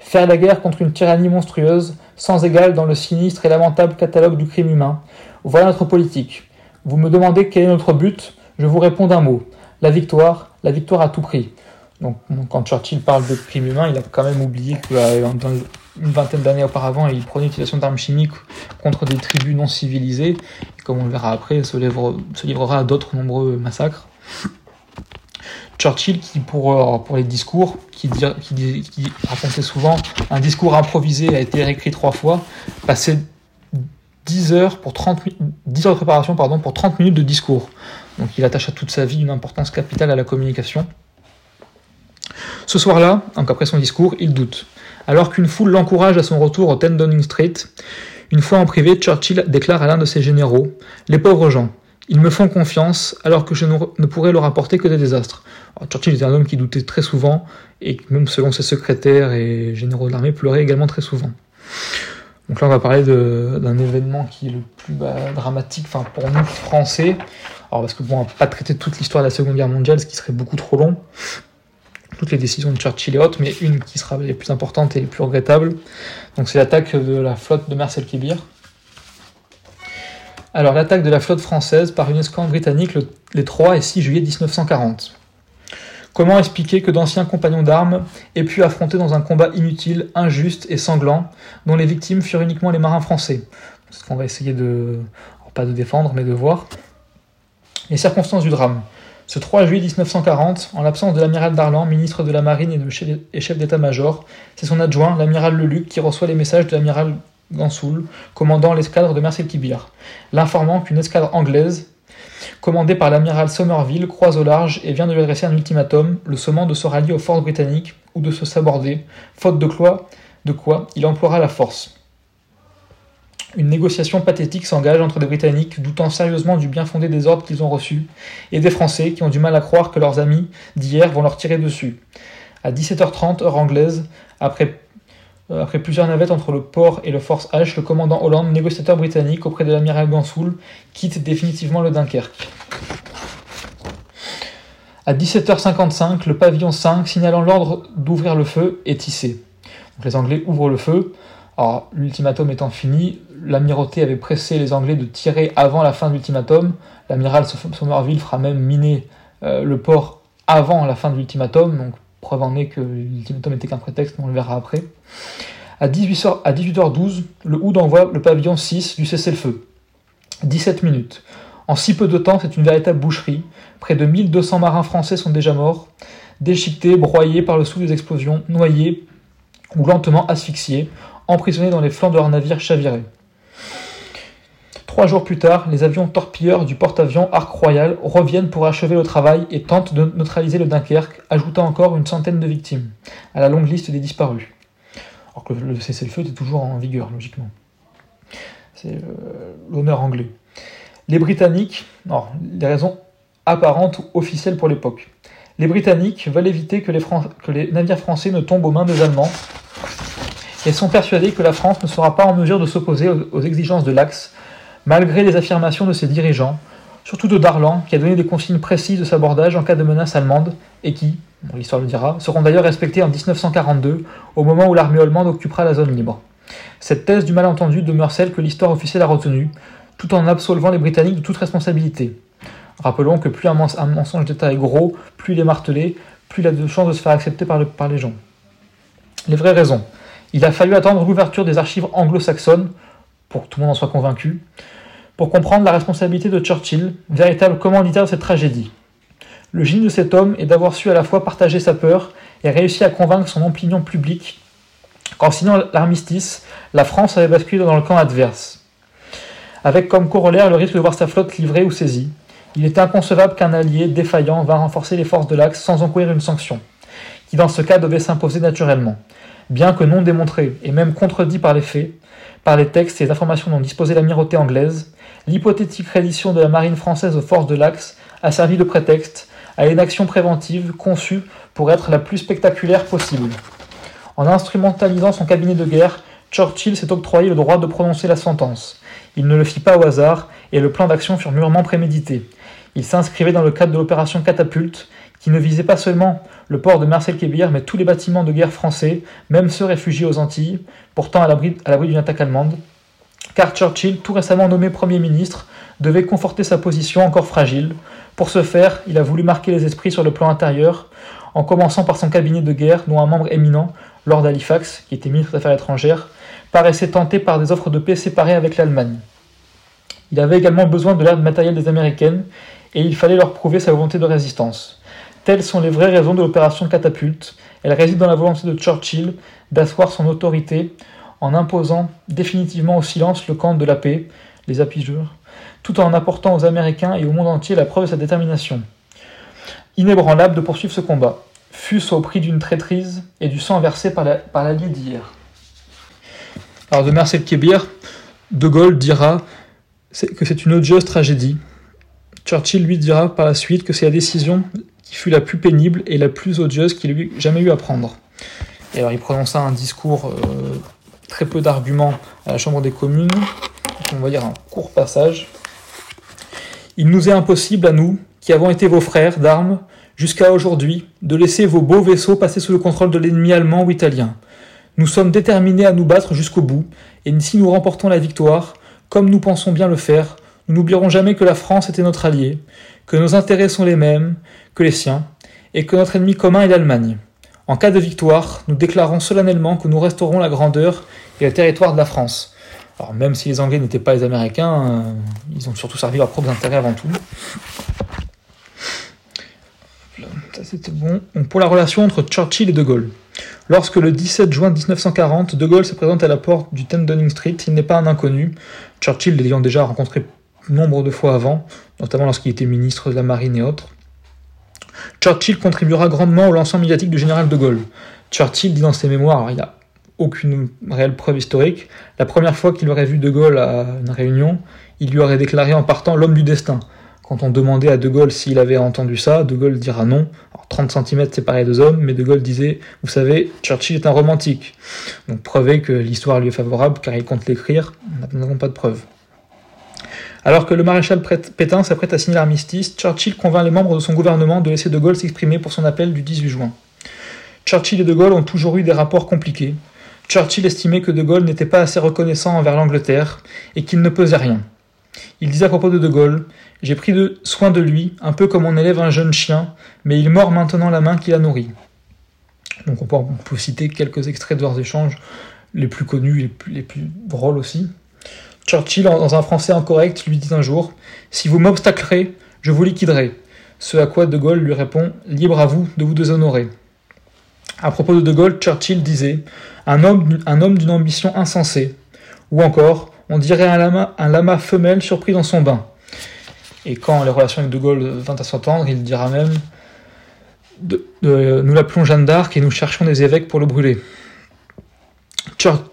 Faire la guerre contre une tyrannie monstrueuse, sans égale dans le sinistre et lamentable catalogue du crime humain. Voilà notre politique. Vous me demandez quel est notre but, je vous réponds d'un mot. La victoire, la victoire à tout prix. Donc, quand Churchill parle de crime humain, il a quand même oublié que euh, vingtaine d'années auparavant, il prenait l'utilisation d'armes chimiques contre des tribus non civilisées. Comme on le verra après, se, se livrera à d'autres nombreux massacres. Churchill, qui pour, euh, pour les discours, qui, qui, qui, racontait souvent un discours improvisé a été réécrit trois fois, passait 10 heures, pour 30, 10 heures de préparation pardon, pour 30 minutes de discours. Donc il attache à toute sa vie une importance capitale à la communication. Ce soir-là, donc après son discours, il doute. Alors qu'une foule l'encourage à son retour au 10 Downing Street, une fois en privé, Churchill déclare à l'un de ses généraux Les pauvres gens, ils me font confiance alors que je ne pourrais leur apporter que des désastres. Churchill était un homme qui doutait très souvent et même selon ses secrétaires et généraux de l'armée pleurait également très souvent. Donc là on va parler d'un événement qui est le plus bah, dramatique pour nous français. Alors parce que bon, on va pas traiter toute l'histoire de la Seconde Guerre mondiale, ce qui serait beaucoup trop long. Toutes les décisions de Churchill et autres, mais une qui sera les plus importantes et les plus regrettables. Donc c'est l'attaque de la flotte de Marcel Kibir alors, l'attaque de la flotte française par une escouade britannique les 3 et 6 juillet 1940. Comment expliquer que d'anciens compagnons d'armes aient pu affronter dans un combat inutile, injuste et sanglant, dont les victimes furent uniquement les marins français? C'est ce qu'on va essayer de. pas de défendre, mais de voir. Les circonstances du drame. Ce 3 juillet 1940, en l'absence de l'amiral Darlan, ministre de la Marine et, chef d'état-major, c'est son adjoint, l'amiral Leluc, qui reçoit les messages de l'amiral Gansoul, commandant l'escadre de Marcel Kibir, l'informant qu'une escadre anglaise, commandée par l'amiral Somerville, croise au large et vient de lui adresser un ultimatum, le sommant de se rallier aux forces britanniques ou de se saborder, faute de quoi, de quoi il emploiera la force. Une négociation pathétique s'engage entre des Britanniques doutant sérieusement du bien fondé des ordres qu'ils ont reçus, et des Français qui ont du mal à croire que leurs amis d'hier vont leur tirer dessus. À 17h30, heure anglaise, après euh, après plusieurs navettes entre le port et le Force H, le commandant Hollande, négociateur britannique auprès de l'amiral Gansoul, quitte définitivement le Dunkerque. À 17h55, le pavillon 5, signalant l'ordre d'ouvrir le feu, est tissé. les Anglais ouvrent le feu. L'ultimatum étant fini, l'amirauté avait pressé les Anglais de tirer avant la fin de l'ultimatum. L'amiral Somerville fera même miner euh, le port avant la fin de l'ultimatum, donc Preuve en est que l'ultimatum n'était qu'un prétexte, mais on le verra après. À 18h, à 18h12, le HOUD envoie le pavillon 6 du cessez-le-feu. 17 minutes. En si peu de temps, c'est une véritable boucherie. Près de 1200 marins français sont déjà morts, déchiquetés, broyés par le souffle des explosions, noyés ou lentement asphyxiés, emprisonnés dans les flancs de leurs navires chavirés. Trois jours plus tard, les avions torpilleurs du porte-avions Arc Royal reviennent pour achever le travail et tentent de neutraliser le Dunkerque, ajoutant encore une centaine de victimes à la longue liste des disparus. Alors que le cessez-le-feu est toujours en vigueur, logiquement. C'est euh, l'honneur anglais. Les Britanniques, alors, les raisons apparentes ou officielles pour l'époque. Les Britanniques veulent éviter que les, que les navires français ne tombent aux mains des Allemands et sont persuadés que la France ne sera pas en mesure de s'opposer aux exigences de l'Axe malgré les affirmations de ses dirigeants, surtout de Darlan, qui a donné des consignes précises de sabordage en cas de menace allemande, et qui, l'histoire le dira, seront d'ailleurs respectées en 1942, au moment où l'armée allemande occupera la zone libre. Cette thèse du malentendu demeure celle que l'histoire officielle a retenue, tout en absolvant les Britanniques de toute responsabilité. Rappelons que plus un, mensonge d'État est gros, plus il est martelé, plus il a de chances de se faire accepter par, par les gens. Les vraies raisons. Il a fallu attendre l'ouverture des archives anglo-saxonnes, pour que tout le monde en soit convaincu, pour comprendre la responsabilité de Churchill, véritable commanditaire de cette tragédie. Le génie de cet homme est d'avoir su à la fois partager sa peur et réussi à convaincre son opinion publique qu'en signant l'armistice, la France avait basculé dans le camp adverse. Avec comme corollaire le risque de voir sa flotte livrée ou saisie, il était inconcevable qu'un allié défaillant vint renforcer les forces de l'Axe sans encourir une sanction, qui dans ce cas devait s'imposer naturellement. Bien que non démontré et même contredit par les faits, par les textes et les informations dont disposait l'amirauté anglaise, l'hypothétique reddition de la marine française aux forces de l'Axe a servi de prétexte à une action préventive conçue pour être la plus spectaculaire possible. En instrumentalisant son cabinet de guerre, Churchill s'est octroyé le droit de prononcer la sentence. Il ne le fit pas au hasard et le plan d'action fut mûrement prémédité. Il s'inscrivait dans le cadre de l'opération Catapulte, qui ne visait pas seulement le port de Marseille-Kébir, mais tous les bâtiments de guerre français, même ceux réfugiés aux Antilles, pourtant à l'abri d'une attaque allemande. Car Churchill, tout récemment nommé Premier ministre, devait conforter sa position encore fragile. Pour ce faire, il a voulu marquer les esprits sur le plan intérieur, en commençant par son cabinet de guerre, dont un membre éminent, Lord Halifax, qui était ministre des Affaires étrangères, paraissait tenté par des offres de paix séparées avec l'Allemagne. Il avait également besoin de l'aide matérielle des Américaines, et il fallait leur prouver sa volonté de résistance. Telles sont les vraies raisons de l'opération Catapulte. Elle réside dans la volonté de Churchill d'asseoir son autorité en imposant définitivement au silence le camp de la paix, les appigeurs, tout en apportant aux Américains et au monde entier la preuve de sa détermination. Inébranlable de poursuivre ce combat, fût-ce au prix d'une traîtrise et du sang versé par la, d'hier. Alors de Marcel Kébir, De Gaulle dira que c'est une odieuse tragédie. Churchill lui dira par la suite que c'est la décision fut la plus pénible et la plus odieuse qu'il ait jamais eu à prendre. Et alors il prononça un discours euh, très peu d'arguments à la Chambre des communes, on va dire un court passage. Il nous est impossible à nous, qui avons été vos frères d'armes, jusqu'à aujourd'hui, de laisser vos beaux vaisseaux passer sous le contrôle de l'ennemi allemand ou italien. Nous sommes déterminés à nous battre jusqu'au bout, et si nous remportons la victoire, comme nous pensons bien le faire, nous n'oublierons jamais que la France était notre allié, que nos intérêts sont les mêmes que les siens, et que notre ennemi commun est l'Allemagne. En cas de victoire, nous déclarons solennellement que nous resterons la grandeur et le territoire de la France. Alors même si les Anglais n'étaient pas les Américains, euh, ils ont surtout servi leurs propres intérêts avant tout. Ça c'était bon. pour la relation entre Churchill et De Gaulle. Lorsque le 17 juin 1940, De Gaulle se présente à la porte du 10 Downing Street, il n'est pas un inconnu, Churchill l'ayant déjà rencontré nombre de fois avant, notamment lorsqu'il était ministre de la Marine et autres. Churchill contribuera grandement au lancement médiatique du général de Gaulle. Churchill dit dans ses mémoires, alors il n'y a aucune réelle preuve historique, la première fois qu'il aurait vu de Gaulle à une réunion, il lui aurait déclaré en partant l'homme du destin. Quand on demandait à De Gaulle s'il avait entendu ça, De Gaulle dira non. 30 cm séparés deux hommes, mais De Gaulle disait Vous savez, Churchill est un romantique. Donc preuver que l'histoire lui est favorable car il compte l'écrire, nous n'avons pas de preuve. Alors que le maréchal Pétain s'apprête à signer l'armistice, Churchill convainc les membres de son gouvernement de laisser De Gaulle s'exprimer pour son appel du 18 juin. Churchill et De Gaulle ont toujours eu des rapports compliqués. Churchill estimait que De Gaulle n'était pas assez reconnaissant envers l'Angleterre et qu'il ne pesait rien. Il disait à propos de De Gaulle J'ai pris soin de lui, un peu comme on élève un jeune chien, mais il mord maintenant la main qui l'a nourri. Donc on peut, on peut, citer quelques extraits de leurs échanges, les plus connus, plus, les plus drôles aussi. Churchill, dans un français incorrect, lui dit un jour Si vous m'obstaclerez, je vous liquiderai. Ce à quoi De Gaulle lui répond Libre à vous de vous déshonorer. À propos de De Gaulle, Churchill disait Un homme, un homme d'une ambition insensée. Ou encore, on dirait un lama, femelle surpris dans son bain. Et quand les relations avec De Gaulle vinrent à s'entendre, il dira même Nous l'appelons Jeanne d'Arc et nous cherchons des évêques pour le brûler.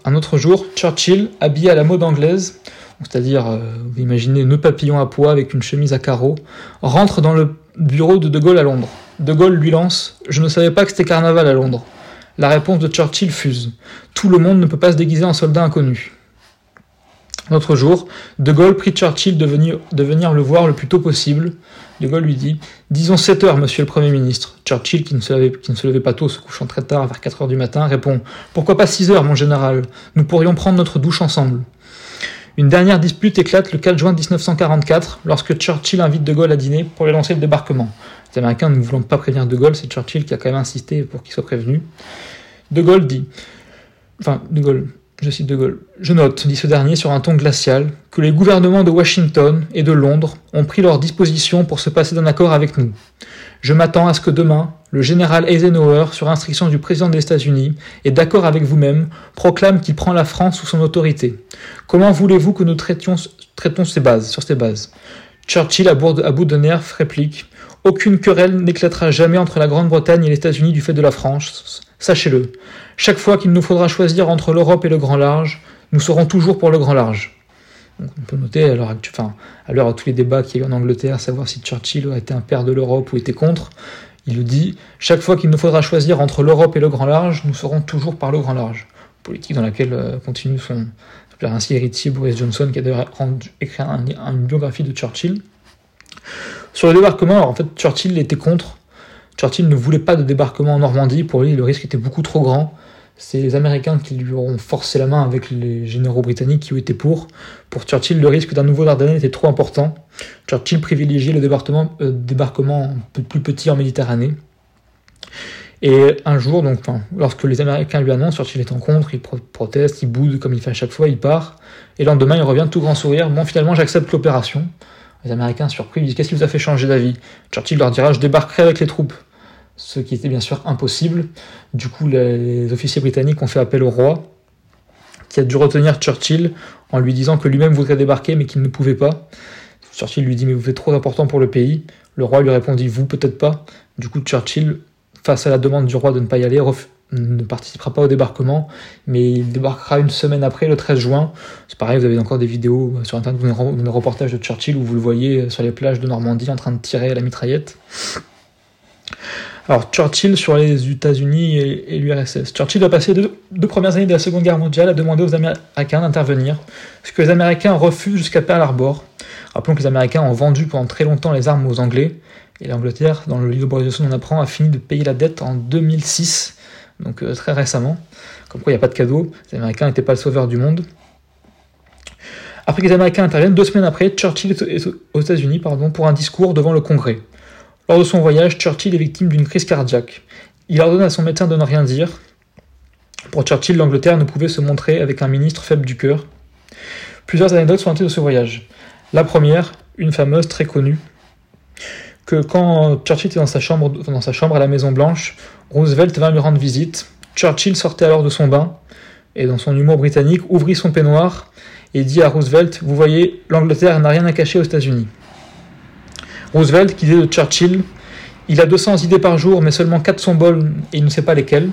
Un autre jour, Churchill, habillé à la mode anglaise, c'est-à-dire, euh, vous imaginez, nœud papillon à pois avec une chemise à carreaux, rentre dans le bureau de De Gaulle à Londres. De Gaulle lui lance Je ne savais pas que c'était carnaval à Londres. La réponse de Churchill fuse Tout le monde ne peut pas se déguiser en soldat inconnu. L'autre jour, De Gaulle prie Churchill de venir, le voir le plus tôt possible. De Gaulle lui dit Disons 7 heures, monsieur le Premier ministre. Churchill, qui ne, se levait, qui ne se levait pas tôt, se couchant très tard, vers 4 heures du matin, répond Pourquoi pas 6 heures, mon général? Nous pourrions prendre notre douche ensemble. Une dernière dispute éclate le 4 juin 1944, lorsque Churchill invite De Gaulle à dîner pour lui lancer le débarquement. Les Américains ne voulant pas prévenir De Gaulle, c'est Churchill qui a quand même insisté pour qu'il soit prévenu. De Gaulle dit Enfin, De Gaulle, je De note, dit ce dernier sur un ton glacial, que les gouvernements de Washington et de Londres ont pris leurs dispositions pour se passer d'un accord avec nous. Je m'attends à ce que demain, le général Eisenhower, sur instruction du président des États-Unis, et d'accord avec vous-même, proclame qu'il prend la France sous son autorité. Comment voulez-vous que nous traitions, ces bases, sur ces bases? Churchill, à bout de nerfs, réplique Aucune querelle n'éclatera jamais entre la Grande-Bretagne et les États-Unis du fait de la France. Sachez-le. Chaque fois qu'il nous faudra choisir entre l'Europe et le grand large, nous serons toujours pour le grand large. on peut noter à l'heure enfin, à l'heure tous les débats qu'il y a eu en Angleterre, savoir si Churchill a été un père de l'Europe ou était contre. Il le dit chaque fois qu'il nous faudra choisir entre l'Europe et le grand large, nous serons toujours par le grand large. Politique dans laquelle euh, continue son ainsi héritier Boris Johnson, qui a d'ailleurs écrit une biographie de Churchill. Sur le débarquement, en fait, Churchill était contre Churchill ne voulait pas de débarquement en Normandie, pour lui le risque était beaucoup trop grand. C'est les Américains qui lui auront forcé la main avec les généraux britanniques qui été pour. Pour Churchill, le risque d'un nouveau Dardanelles était trop important. Churchill privilégiait le débarquement, euh, débarquement un peu plus petit en Méditerranée. Et un jour, donc, lorsque les Américains lui annoncent, Churchill est en contre, il proteste, il boude comme il fait à chaque fois, il part. Et le lendemain, il revient tout grand sourire. Bon, finalement, j'accepte l'opération. Les Américains, surpris, disent Qu'est-ce qui vous a fait changer d'avis Churchill leur dira Je débarquerai avec les troupes. Ce qui était bien sûr impossible. Du coup, les officiers britanniques ont fait appel au roi, qui a dû retenir Churchill en lui disant que lui-même voudrait débarquer, mais qu'il ne pouvait pas. Churchill lui dit Mais vous êtes trop important pour le pays. Le roi lui répondit Vous, peut-être pas. Du coup, Churchill, face à la demande du roi de ne pas y aller, ne participera pas au débarquement, mais il débarquera une semaine après, le 13 juin. C'est pareil, vous avez encore des vidéos sur internet, des reportages de Churchill où vous le voyez sur les plages de Normandie en train de tirer à la mitraillette. Alors Churchill sur les États-Unis et, l'URSS. Churchill a passé deux, deux, premières années de la Seconde Guerre mondiale à demander aux Américains d'intervenir, ce que les Américains refusent jusqu'à Pearl Harbor. Rappelons que les Américains ont vendu pendant très longtemps les armes aux Anglais, et l'Angleterre, dans le livre de on apprend, a fini de payer la dette en 2006 donc euh, très récemment. Comme quoi il n'y a pas de cadeau, les Américains n'étaient pas le sauveur du monde. Après que les Américains interviennent, deux semaines après, Churchill est aux États-Unis pour un discours devant le Congrès. Lors de son voyage, Churchill est victime d'une crise cardiaque. Il ordonne à son médecin de ne rien dire. Pour Churchill, l'Angleterre ne pouvait se montrer avec un ministre faible du cœur. Plusieurs anecdotes sont notées de ce voyage. La première, une fameuse très connue, que quand Churchill était dans sa chambre, dans sa chambre à la Maison Blanche, Roosevelt vint lui rendre visite. Churchill sortait alors de son bain et dans son humour britannique ouvrit son peignoir et dit à Roosevelt Vous voyez, l'Angleterre n'a rien à cacher aux États-Unis. Roosevelt, qui disait de Churchill Il a 200 idées par jour, mais seulement 4 sont bonnes et il ne sait pas lesquelles,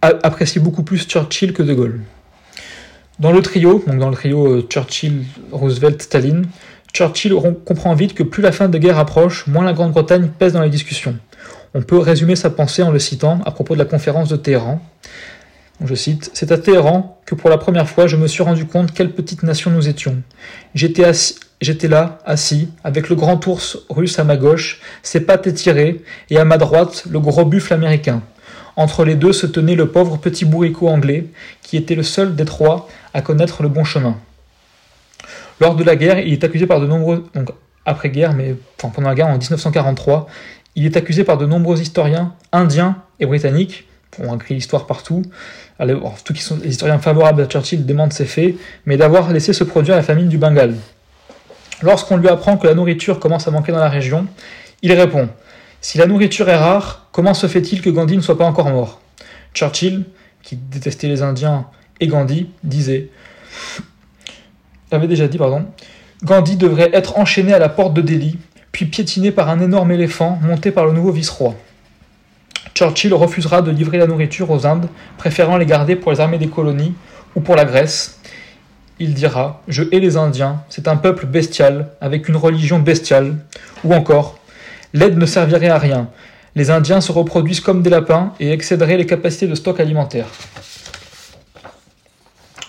apprécie beaucoup plus Churchill que De Gaulle. Dans le trio, donc dans le trio euh, Churchill, Roosevelt, Staline, Churchill comprend vite que plus la fin de guerre approche, moins la Grande-Bretagne pèse dans les discussions. On peut résumer sa pensée en le citant à propos de la conférence de Téhéran. Je cite C'est à Téhéran que pour la première fois je me suis rendu compte quelle petite nation nous étions. J'étais, j'étais là, assis, avec le grand ours russe à ma gauche, ses pattes étirées, et à ma droite le gros buffle américain. Entre les deux se tenait le pauvre petit bourricot anglais, qui était le seul des trois à connaître le bon chemin. Lors de la guerre, il est accusé par de nombreux. Donc, après-guerre, mais pendant la guerre en 1943, il est accusé par de nombreux historiens indiens et britanniques, on écrit l'histoire partout, tous les historiens favorables à Churchill demandent ces faits, mais d'avoir laissé se produire la famine du Bengale. Lorsqu'on lui apprend que la nourriture commence à manquer dans la région, il répond Si la nourriture est rare, comment se fait-il que Gandhi ne soit pas encore mort? Churchill, qui détestait les Indiens et Gandhi, disait avait déjà dit, pardon, Gandhi devrait être enchaîné à la porte de Delhi, puis piétiné par un énorme éléphant monté par le nouveau vice-roi. Churchill refusera de livrer la nourriture aux Indes, préférant les garder pour les armées des colonies ou pour la Grèce. Il dira Je hais les Indiens, c'est un peuple bestial, avec une religion bestiale. Ou encore L'aide ne servirait à rien. Les Indiens se reproduisent comme des lapins et excéderaient les capacités de stock alimentaire.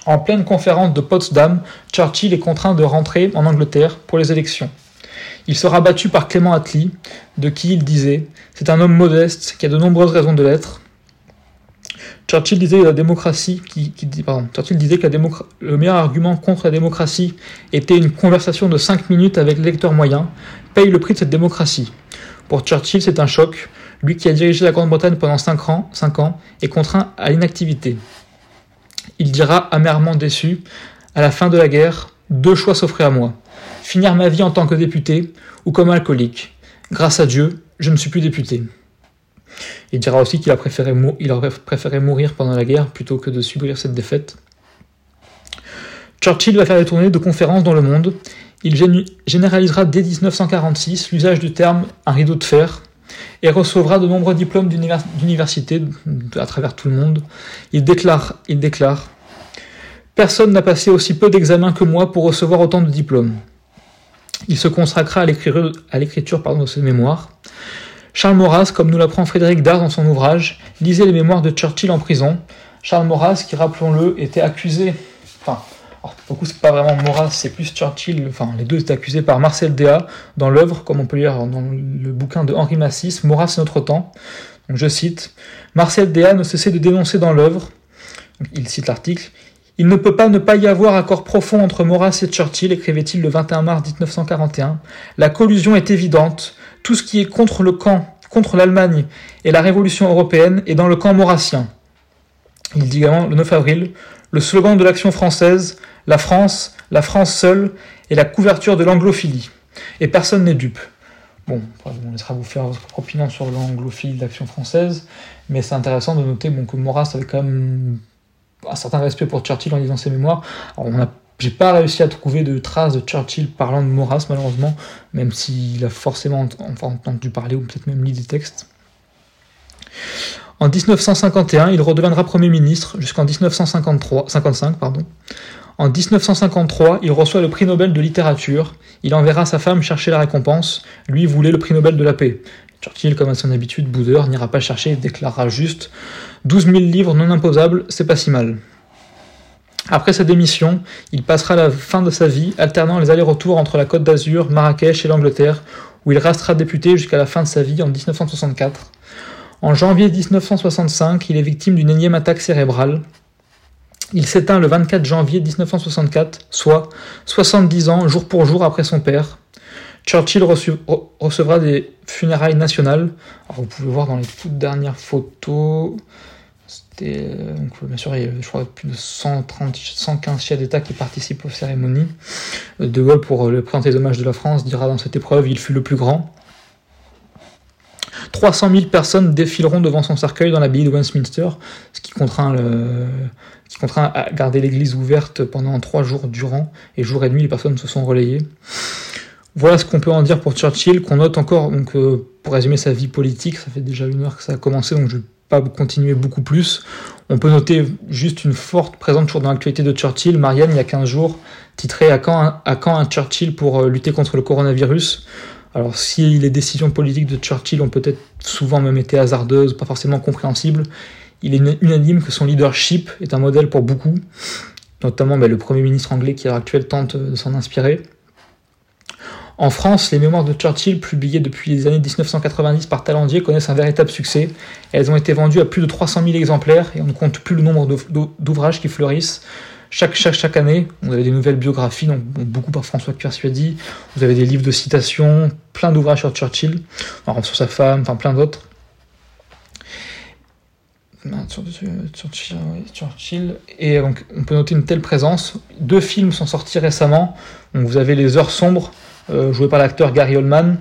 En pleine conférence de Potsdam, Churchill est contraint de rentrer en Angleterre pour les élections. Il sera battu par Clément Attlee, de qui il disait C'est un homme modeste qui a de nombreuses raisons de l'être. Churchill disait que la démocratie, le meilleur argument contre la démocratie était une conversation de 5 minutes avec l'électeur moyen, paye le prix de cette démocratie. Pour Churchill, c'est un choc. Lui qui a dirigé la Grande-Bretagne pendant 5 ans, 5 ans est contraint à l'inactivité. Il dira amèrement déçu À la fin de la guerre, deux choix s'offraient à moi finir ma vie en tant que député ou comme alcoolique. Grâce à Dieu, je ne suis plus député. Il dira aussi qu'il aurait préféré mourir pendant la guerre plutôt que de subir cette défaite. Churchill va faire des tournées de conférences dans le monde. Il généralisera dès 1946 l'usage du terme un rideau de fer et recevra de nombreux diplômes d'université à travers tout le monde. Il déclare, il déclare Personne n'a passé aussi peu d'examens que moi pour recevoir autant de diplômes. Il se consacra à l'écriture de ses mémoires. Charles Maurras, comme nous l'apprend Frédéric Dard dans son ouvrage, lisait les mémoires de Churchill en prison. Charles Maurras, qui, rappelons-le, était accusé, enfin, pour le coup, c'est pas vraiment Maurras, c'est plus Churchill. Enfin, les deux étaient accusés par Marcel Déat dans l'œuvre, comme on peut lire dans le bouquin de Henri Massis, Maurras notre temps. Donc, je cite Marcel Déat ne cessait de dénoncer dans l'œuvre, il cite l'article, il ne peut pas ne pas y avoir accord profond entre Maurras et Churchill, écrivait-il le 21 mars 1941. La collusion est évidente. Tout ce qui est contre le camp, contre l'Allemagne et la révolution européenne est dans le camp maurassien. Il dit également le 9 avril, le slogan de l'action française, la France, la France seule, est la couverture de l'anglophilie. Et personne n'est dupe. Bon, on laissera vous faire votre opinion sur l'anglophilie de l'action française, mais c'est intéressant de noter que Maurras avait quand même un certain respect pour Churchill en lisant ses mémoires. Alors, on j'ai pas réussi à trouver de traces de Churchill parlant de Maurras, malheureusement, même s'il a forcément entendu parler ou peut-être même lu des textes. En 1951, il redeviendra Premier ministre jusqu'en 1955. Pardon. En 1953, il reçoit le prix Nobel de littérature. Il enverra sa femme chercher la récompense. Lui voulait le prix Nobel de la paix. Churchill, comme à son habitude, boudeur, n'ira pas chercher et déclarera juste 12 000 livres non imposables, c'est pas si mal. Après sa démission, il passera la fin de sa vie alternant les allers-retours entre la Côte d'Azur, Marrakech et l'Angleterre, où il restera député jusqu'à la fin de sa vie en 1964. En janvier 1965, il est victime d'une énième attaque cérébrale. Il s'éteint le 24 janvier 1964, soit 70 ans jour pour jour après son père. Churchill recevra des funérailles nationales. vous pouvez voir dans les toutes dernières photos, c'était, euh, bien sûr, il y a, je crois, plus de 130, 115 chefs d'État qui participent aux cérémonies. De Gaulle, pour le présenter les hommages de la France, dira dans cette épreuve Il fut le plus grand. 300 000 personnes défileront devant son cercueil dans l'abbaye de Westminster, ce qui contraint, qui contraint à garder l'église ouverte pendant trois jours durant, et jour et nuit, les personnes se sont relayées. Voilà ce qu'on peut en dire pour Churchill, qu'on note encore, donc, euh, pour résumer sa vie politique, ça fait déjà une heure que ça a commencé, donc je continuer beaucoup plus. On peut noter juste une forte présence toujours dans l'actualité de Churchill. Marianne, il y a 15 jours, titré à quand, un Churchill pour euh, lutter contre le coronavirus Alors, si les décisions politiques de Churchill ont peut-être souvent même été hasardeuses, pas forcément compréhensibles, il est unanime que son leadership est un modèle pour beaucoup, notamment ben, le Premier ministre anglais qui à l'heure tente de s'en inspirer. En France, les mémoires de Churchill, publiées depuis les années 1990 par Talandier, connaissent un véritable succès. Elles ont été vendues à plus de 300 000 exemplaires et on ne compte plus le nombre d'ouvrages qui fleurissent. Chaque, année, vous avez des nouvelles biographies, donc beaucoup par François Persuadi, vous avez des livres de citations, plein d'ouvrages sur Churchill, sur sa femme, enfin plein d'autres. Churchill, et donc on peut noter une telle présence. Deux films sont sortis récemment. Vous avez Les Heures Sombres euh, joué par l'acteur Gary Oldman,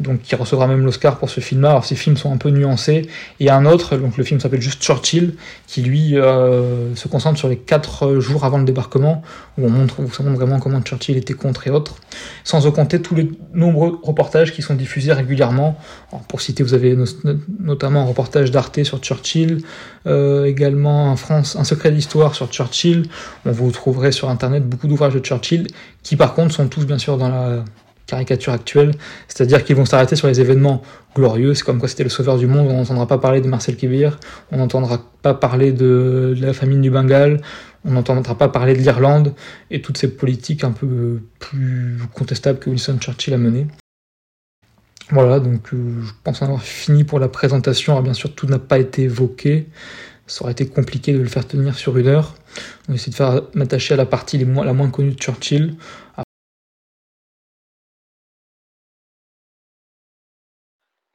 donc qui recevra même l'Oscar pour ce film-là. Alors ces films sont un peu nuancés. Et un autre, donc le film s'appelle juste Churchill, qui lui euh, se concentre sur les quatre jours avant le débarquement, où on montre, ça montre vraiment comment Churchill était contre et autres, sans compter tous les nombreux reportages qui sont diffusés régulièrement. pour citer, vous avez notamment un reportage d'Arte sur Churchill, euh, également en France un secret d'histoire sur Churchill. On vous trouverez sur internet beaucoup d'ouvrages de Churchill, qui par contre sont tous bien sûr dans la caricature actuelle, c'est-à-dire qu'ils vont s'arrêter sur les événements glorieux, c'est comme quoi c'était le sauveur du monde, on n'entendra pas parler de Marcel Kébir, on n'entendra pas parler de, la famine du Bengale, on n'entendra pas parler de l'Irlande, et toutes ces politiques un peu plus contestables que Winston Churchill a menées. Voilà, donc euh, je pense avoir fini pour la présentation, alors bien sûr tout n'a pas été évoqué, ça aurait été compliqué de le faire tenir sur une heure, on va essayer de m'attacher à la partie la moins connue de Churchill,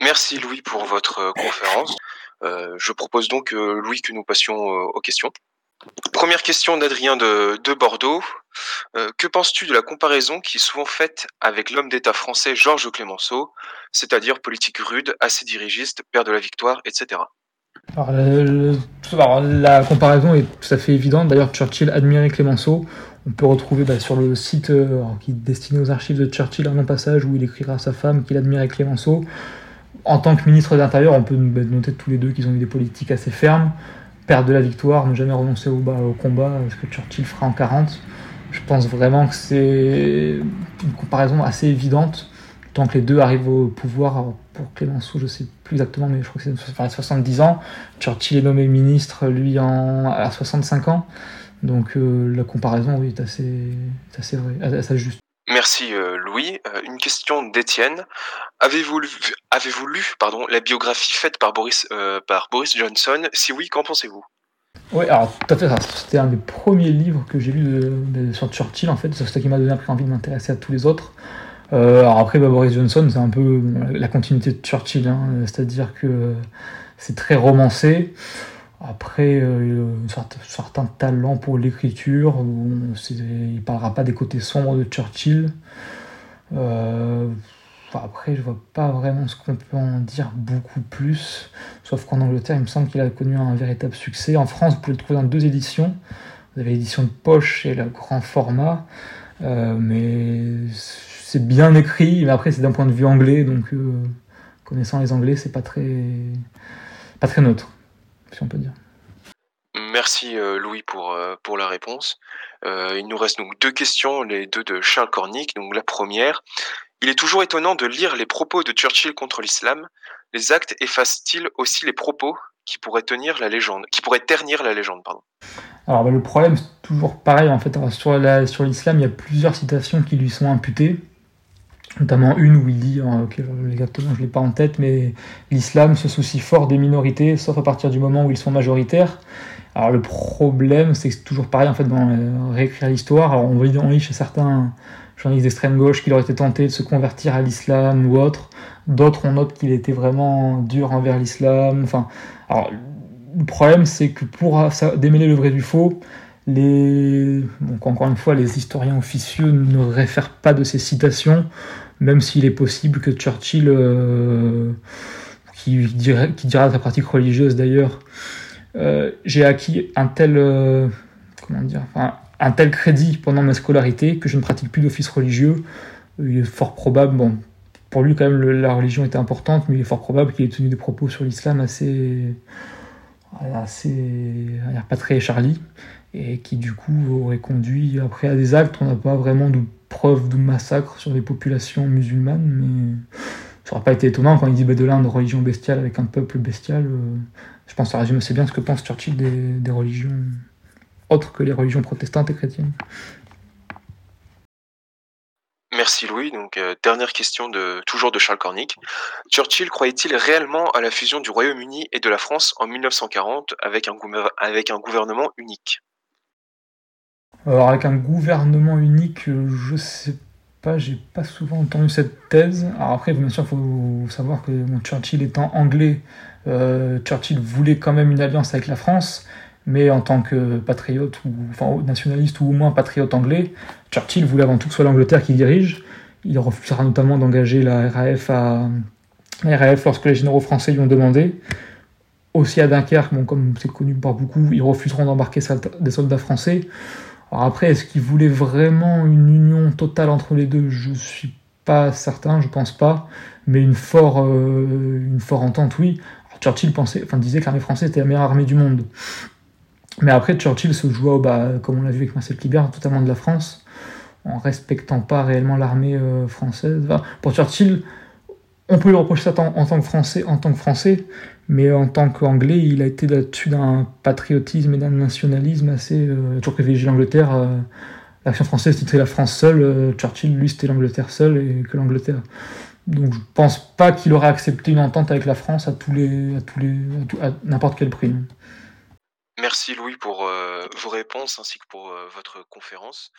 Merci Louis pour votre euh, conférence. Euh, je propose donc, euh, Louis, que nous passions aux questions. Première question d'Adrien de, Bordeaux. que penses-tu de la comparaison qui est souvent faite avec l'homme d'État français Georges Clémenceau, c'est-à-dire politique rude, assez dirigiste, père de la victoire, etc. La comparaison est tout à fait évidente. D'ailleurs, Churchill admirait Clémenceau. On peut retrouver bah, sur le site qui est destiné aux archives de Churchill un long passage où il écrira à sa femme qu'il admirait Clémenceau en tant que ministre de l'Intérieur, on peut noter tous les deux qu'ils ont eu des politiques assez fermes. Perdre de la victoire, ne jamais renoncer au, au combat, ce que Churchill fera en 40. Je pense vraiment que c'est une comparaison assez évidente. Que les deux arrivent au pouvoir, pour Clémenceau, je ne sais plus exactement, mais je crois que c'est 70 ans. Churchill est nommé ministre, lui, en, à 65 ans. Donc la comparaison, oui, est assez, assez, vrai, assez juste. Merci Louis. une question d'Étienne. Avez-vous lu, avez lu pardon, la biographie faite par Boris, par Boris Johnson? Si oui, qu'en pensez-vous? Oui, alors tout à fait, c'était un des premiers livres que j'ai lu de, sur Churchill en fait, c'est ça qui m'a donné envie de m'intéresser à tous les autres. Euh, alors après, bah, Boris Johnson, c'est un peu la continuité de Churchill, hein, c'est-à-dire que c'est très romancé. Après, euh, certains talents pour l'écriture, il parlera pas des côtés sombres de Churchill. Euh, après, je vois pas vraiment ce qu'on peut en dire beaucoup plus. Sauf qu'en Angleterre, il me semble qu'il a connu un véritable succès. En France, vous pouvez le trouver dans deux éditions. Vous avez l'édition de poche et le grand format. Euh, mais c'est bien écrit. Mais après, c'est d'un point de vue anglais. Donc, euh, connaissant les anglais, c'est pas très, pas très neutre, si on peut dire. Merci euh, Louis pour, pour la réponse. il nous reste donc deux questions, les deux de Charles Cornic. Donc la première, il est toujours étonnant de lire les propos de Churchill contre l'islam. Les actes effacent-ils aussi les propos qui pourraient tenir la légende, qui pourraient ternir la légende, pardon? Alors bah, le problème c'est toujours pareil en fait sur l'islam il y a plusieurs citations qui lui sont imputées, notamment une où il dit, hein, exactement je l'ai pas en tête, mais l'islam se soucie fort des minorités, sauf à partir du moment où ils sont majoritaires. Alors le problème c'est que c'est toujours pareil en fait dans euh, réécrire l'histoire. Alors on voit on lit chez certains journalistes d'extrême gauche qu'il aurait été tenté de se convertir à l'islam ou autre. D'autres, on note qu'il était vraiment dur envers l'islam. Enfin, alors, le problème, c'est que pour démêler le vrai du faux, encore une fois, les historiens officieux ne réfèrent pas de ces citations, même s'il est possible que Churchill, euh, qui, dira sa pratique religieuse d'ailleurs, euh, j'ai acquis un tel, euh, un tel crédit pendant ma scolarité que je ne pratique plus d'office religieux. Il est fort probable, bon, pour lui quand même la religion était importante, mais il est fort probable qu'il ait tenu des propos sur l'islam assez, assez, pas très Charlie, et qui du coup aurait conduit après à des actes. On n'a pas vraiment de preuves de massacre sur des populations musulmanes, mais ça n'aurait pas été étonnant quand il dit de l'Inde, religion bestiale avec un peuple bestial. Euh, je pense que ça résume assez bien ce que pense Churchill des, religions autres que les religions protestantes et chrétiennes. Merci Louis. Donc euh, dernière question de toujours de Charles Cornic. Churchill croyait-il réellement à la fusion du Royaume-Uni et de la France en 1940 avec un, avec un gouvernement unique? Alors avec un gouvernement unique, je sais pas, j'ai pas souvent entendu cette thèse. Alors après, bien sûr, il faut savoir que Churchill étant anglais, euh, Churchill voulait quand même une alliance avec la France mais en tant que patriote, ou enfin nationaliste ou au moins patriote anglais, Churchill voulait avant tout que ce soit l'Angleterre qui dirige. Il refusera notamment d'engager la RAF, à, la RAF lorsque les généraux français lui ont demandé. Aussi à Dunkerque, bon, comme c'est connu par beaucoup, ils refuseront d'embarquer des soldats français. Alors après, est-ce qu'ils voulaient vraiment une union totale entre les deux? Je suis pas certain, je pense pas. Mais une forte, euh, une entente, oui. Churchill pensait, enfin, disait que l'armée française était la meilleure armée du monde. Mais après, Churchill se joua, comme on l'a vu avec Marcel Kleber, totalement de la France, en respectant pas réellement l'armée euh, française. pour Churchill, on peut lui reprocher ça en, tant que Français, en tant que Français, mais en tant qu'Anglais, il a été là-dessus d'un patriotisme et d'un nationalisme assez. Euh, toujours privilégié l'Angleterre. Euh, L'action française, c'était la France seule. Euh, Churchill, lui, c'était l'Angleterre seule et que l'Angleterre. Donc je pense pas qu'il aurait accepté une entente avec la France à tous les, à tous les, à n'importe quel prix. Merci Louis pour euh, vos réponses ainsi que pour votre conférence.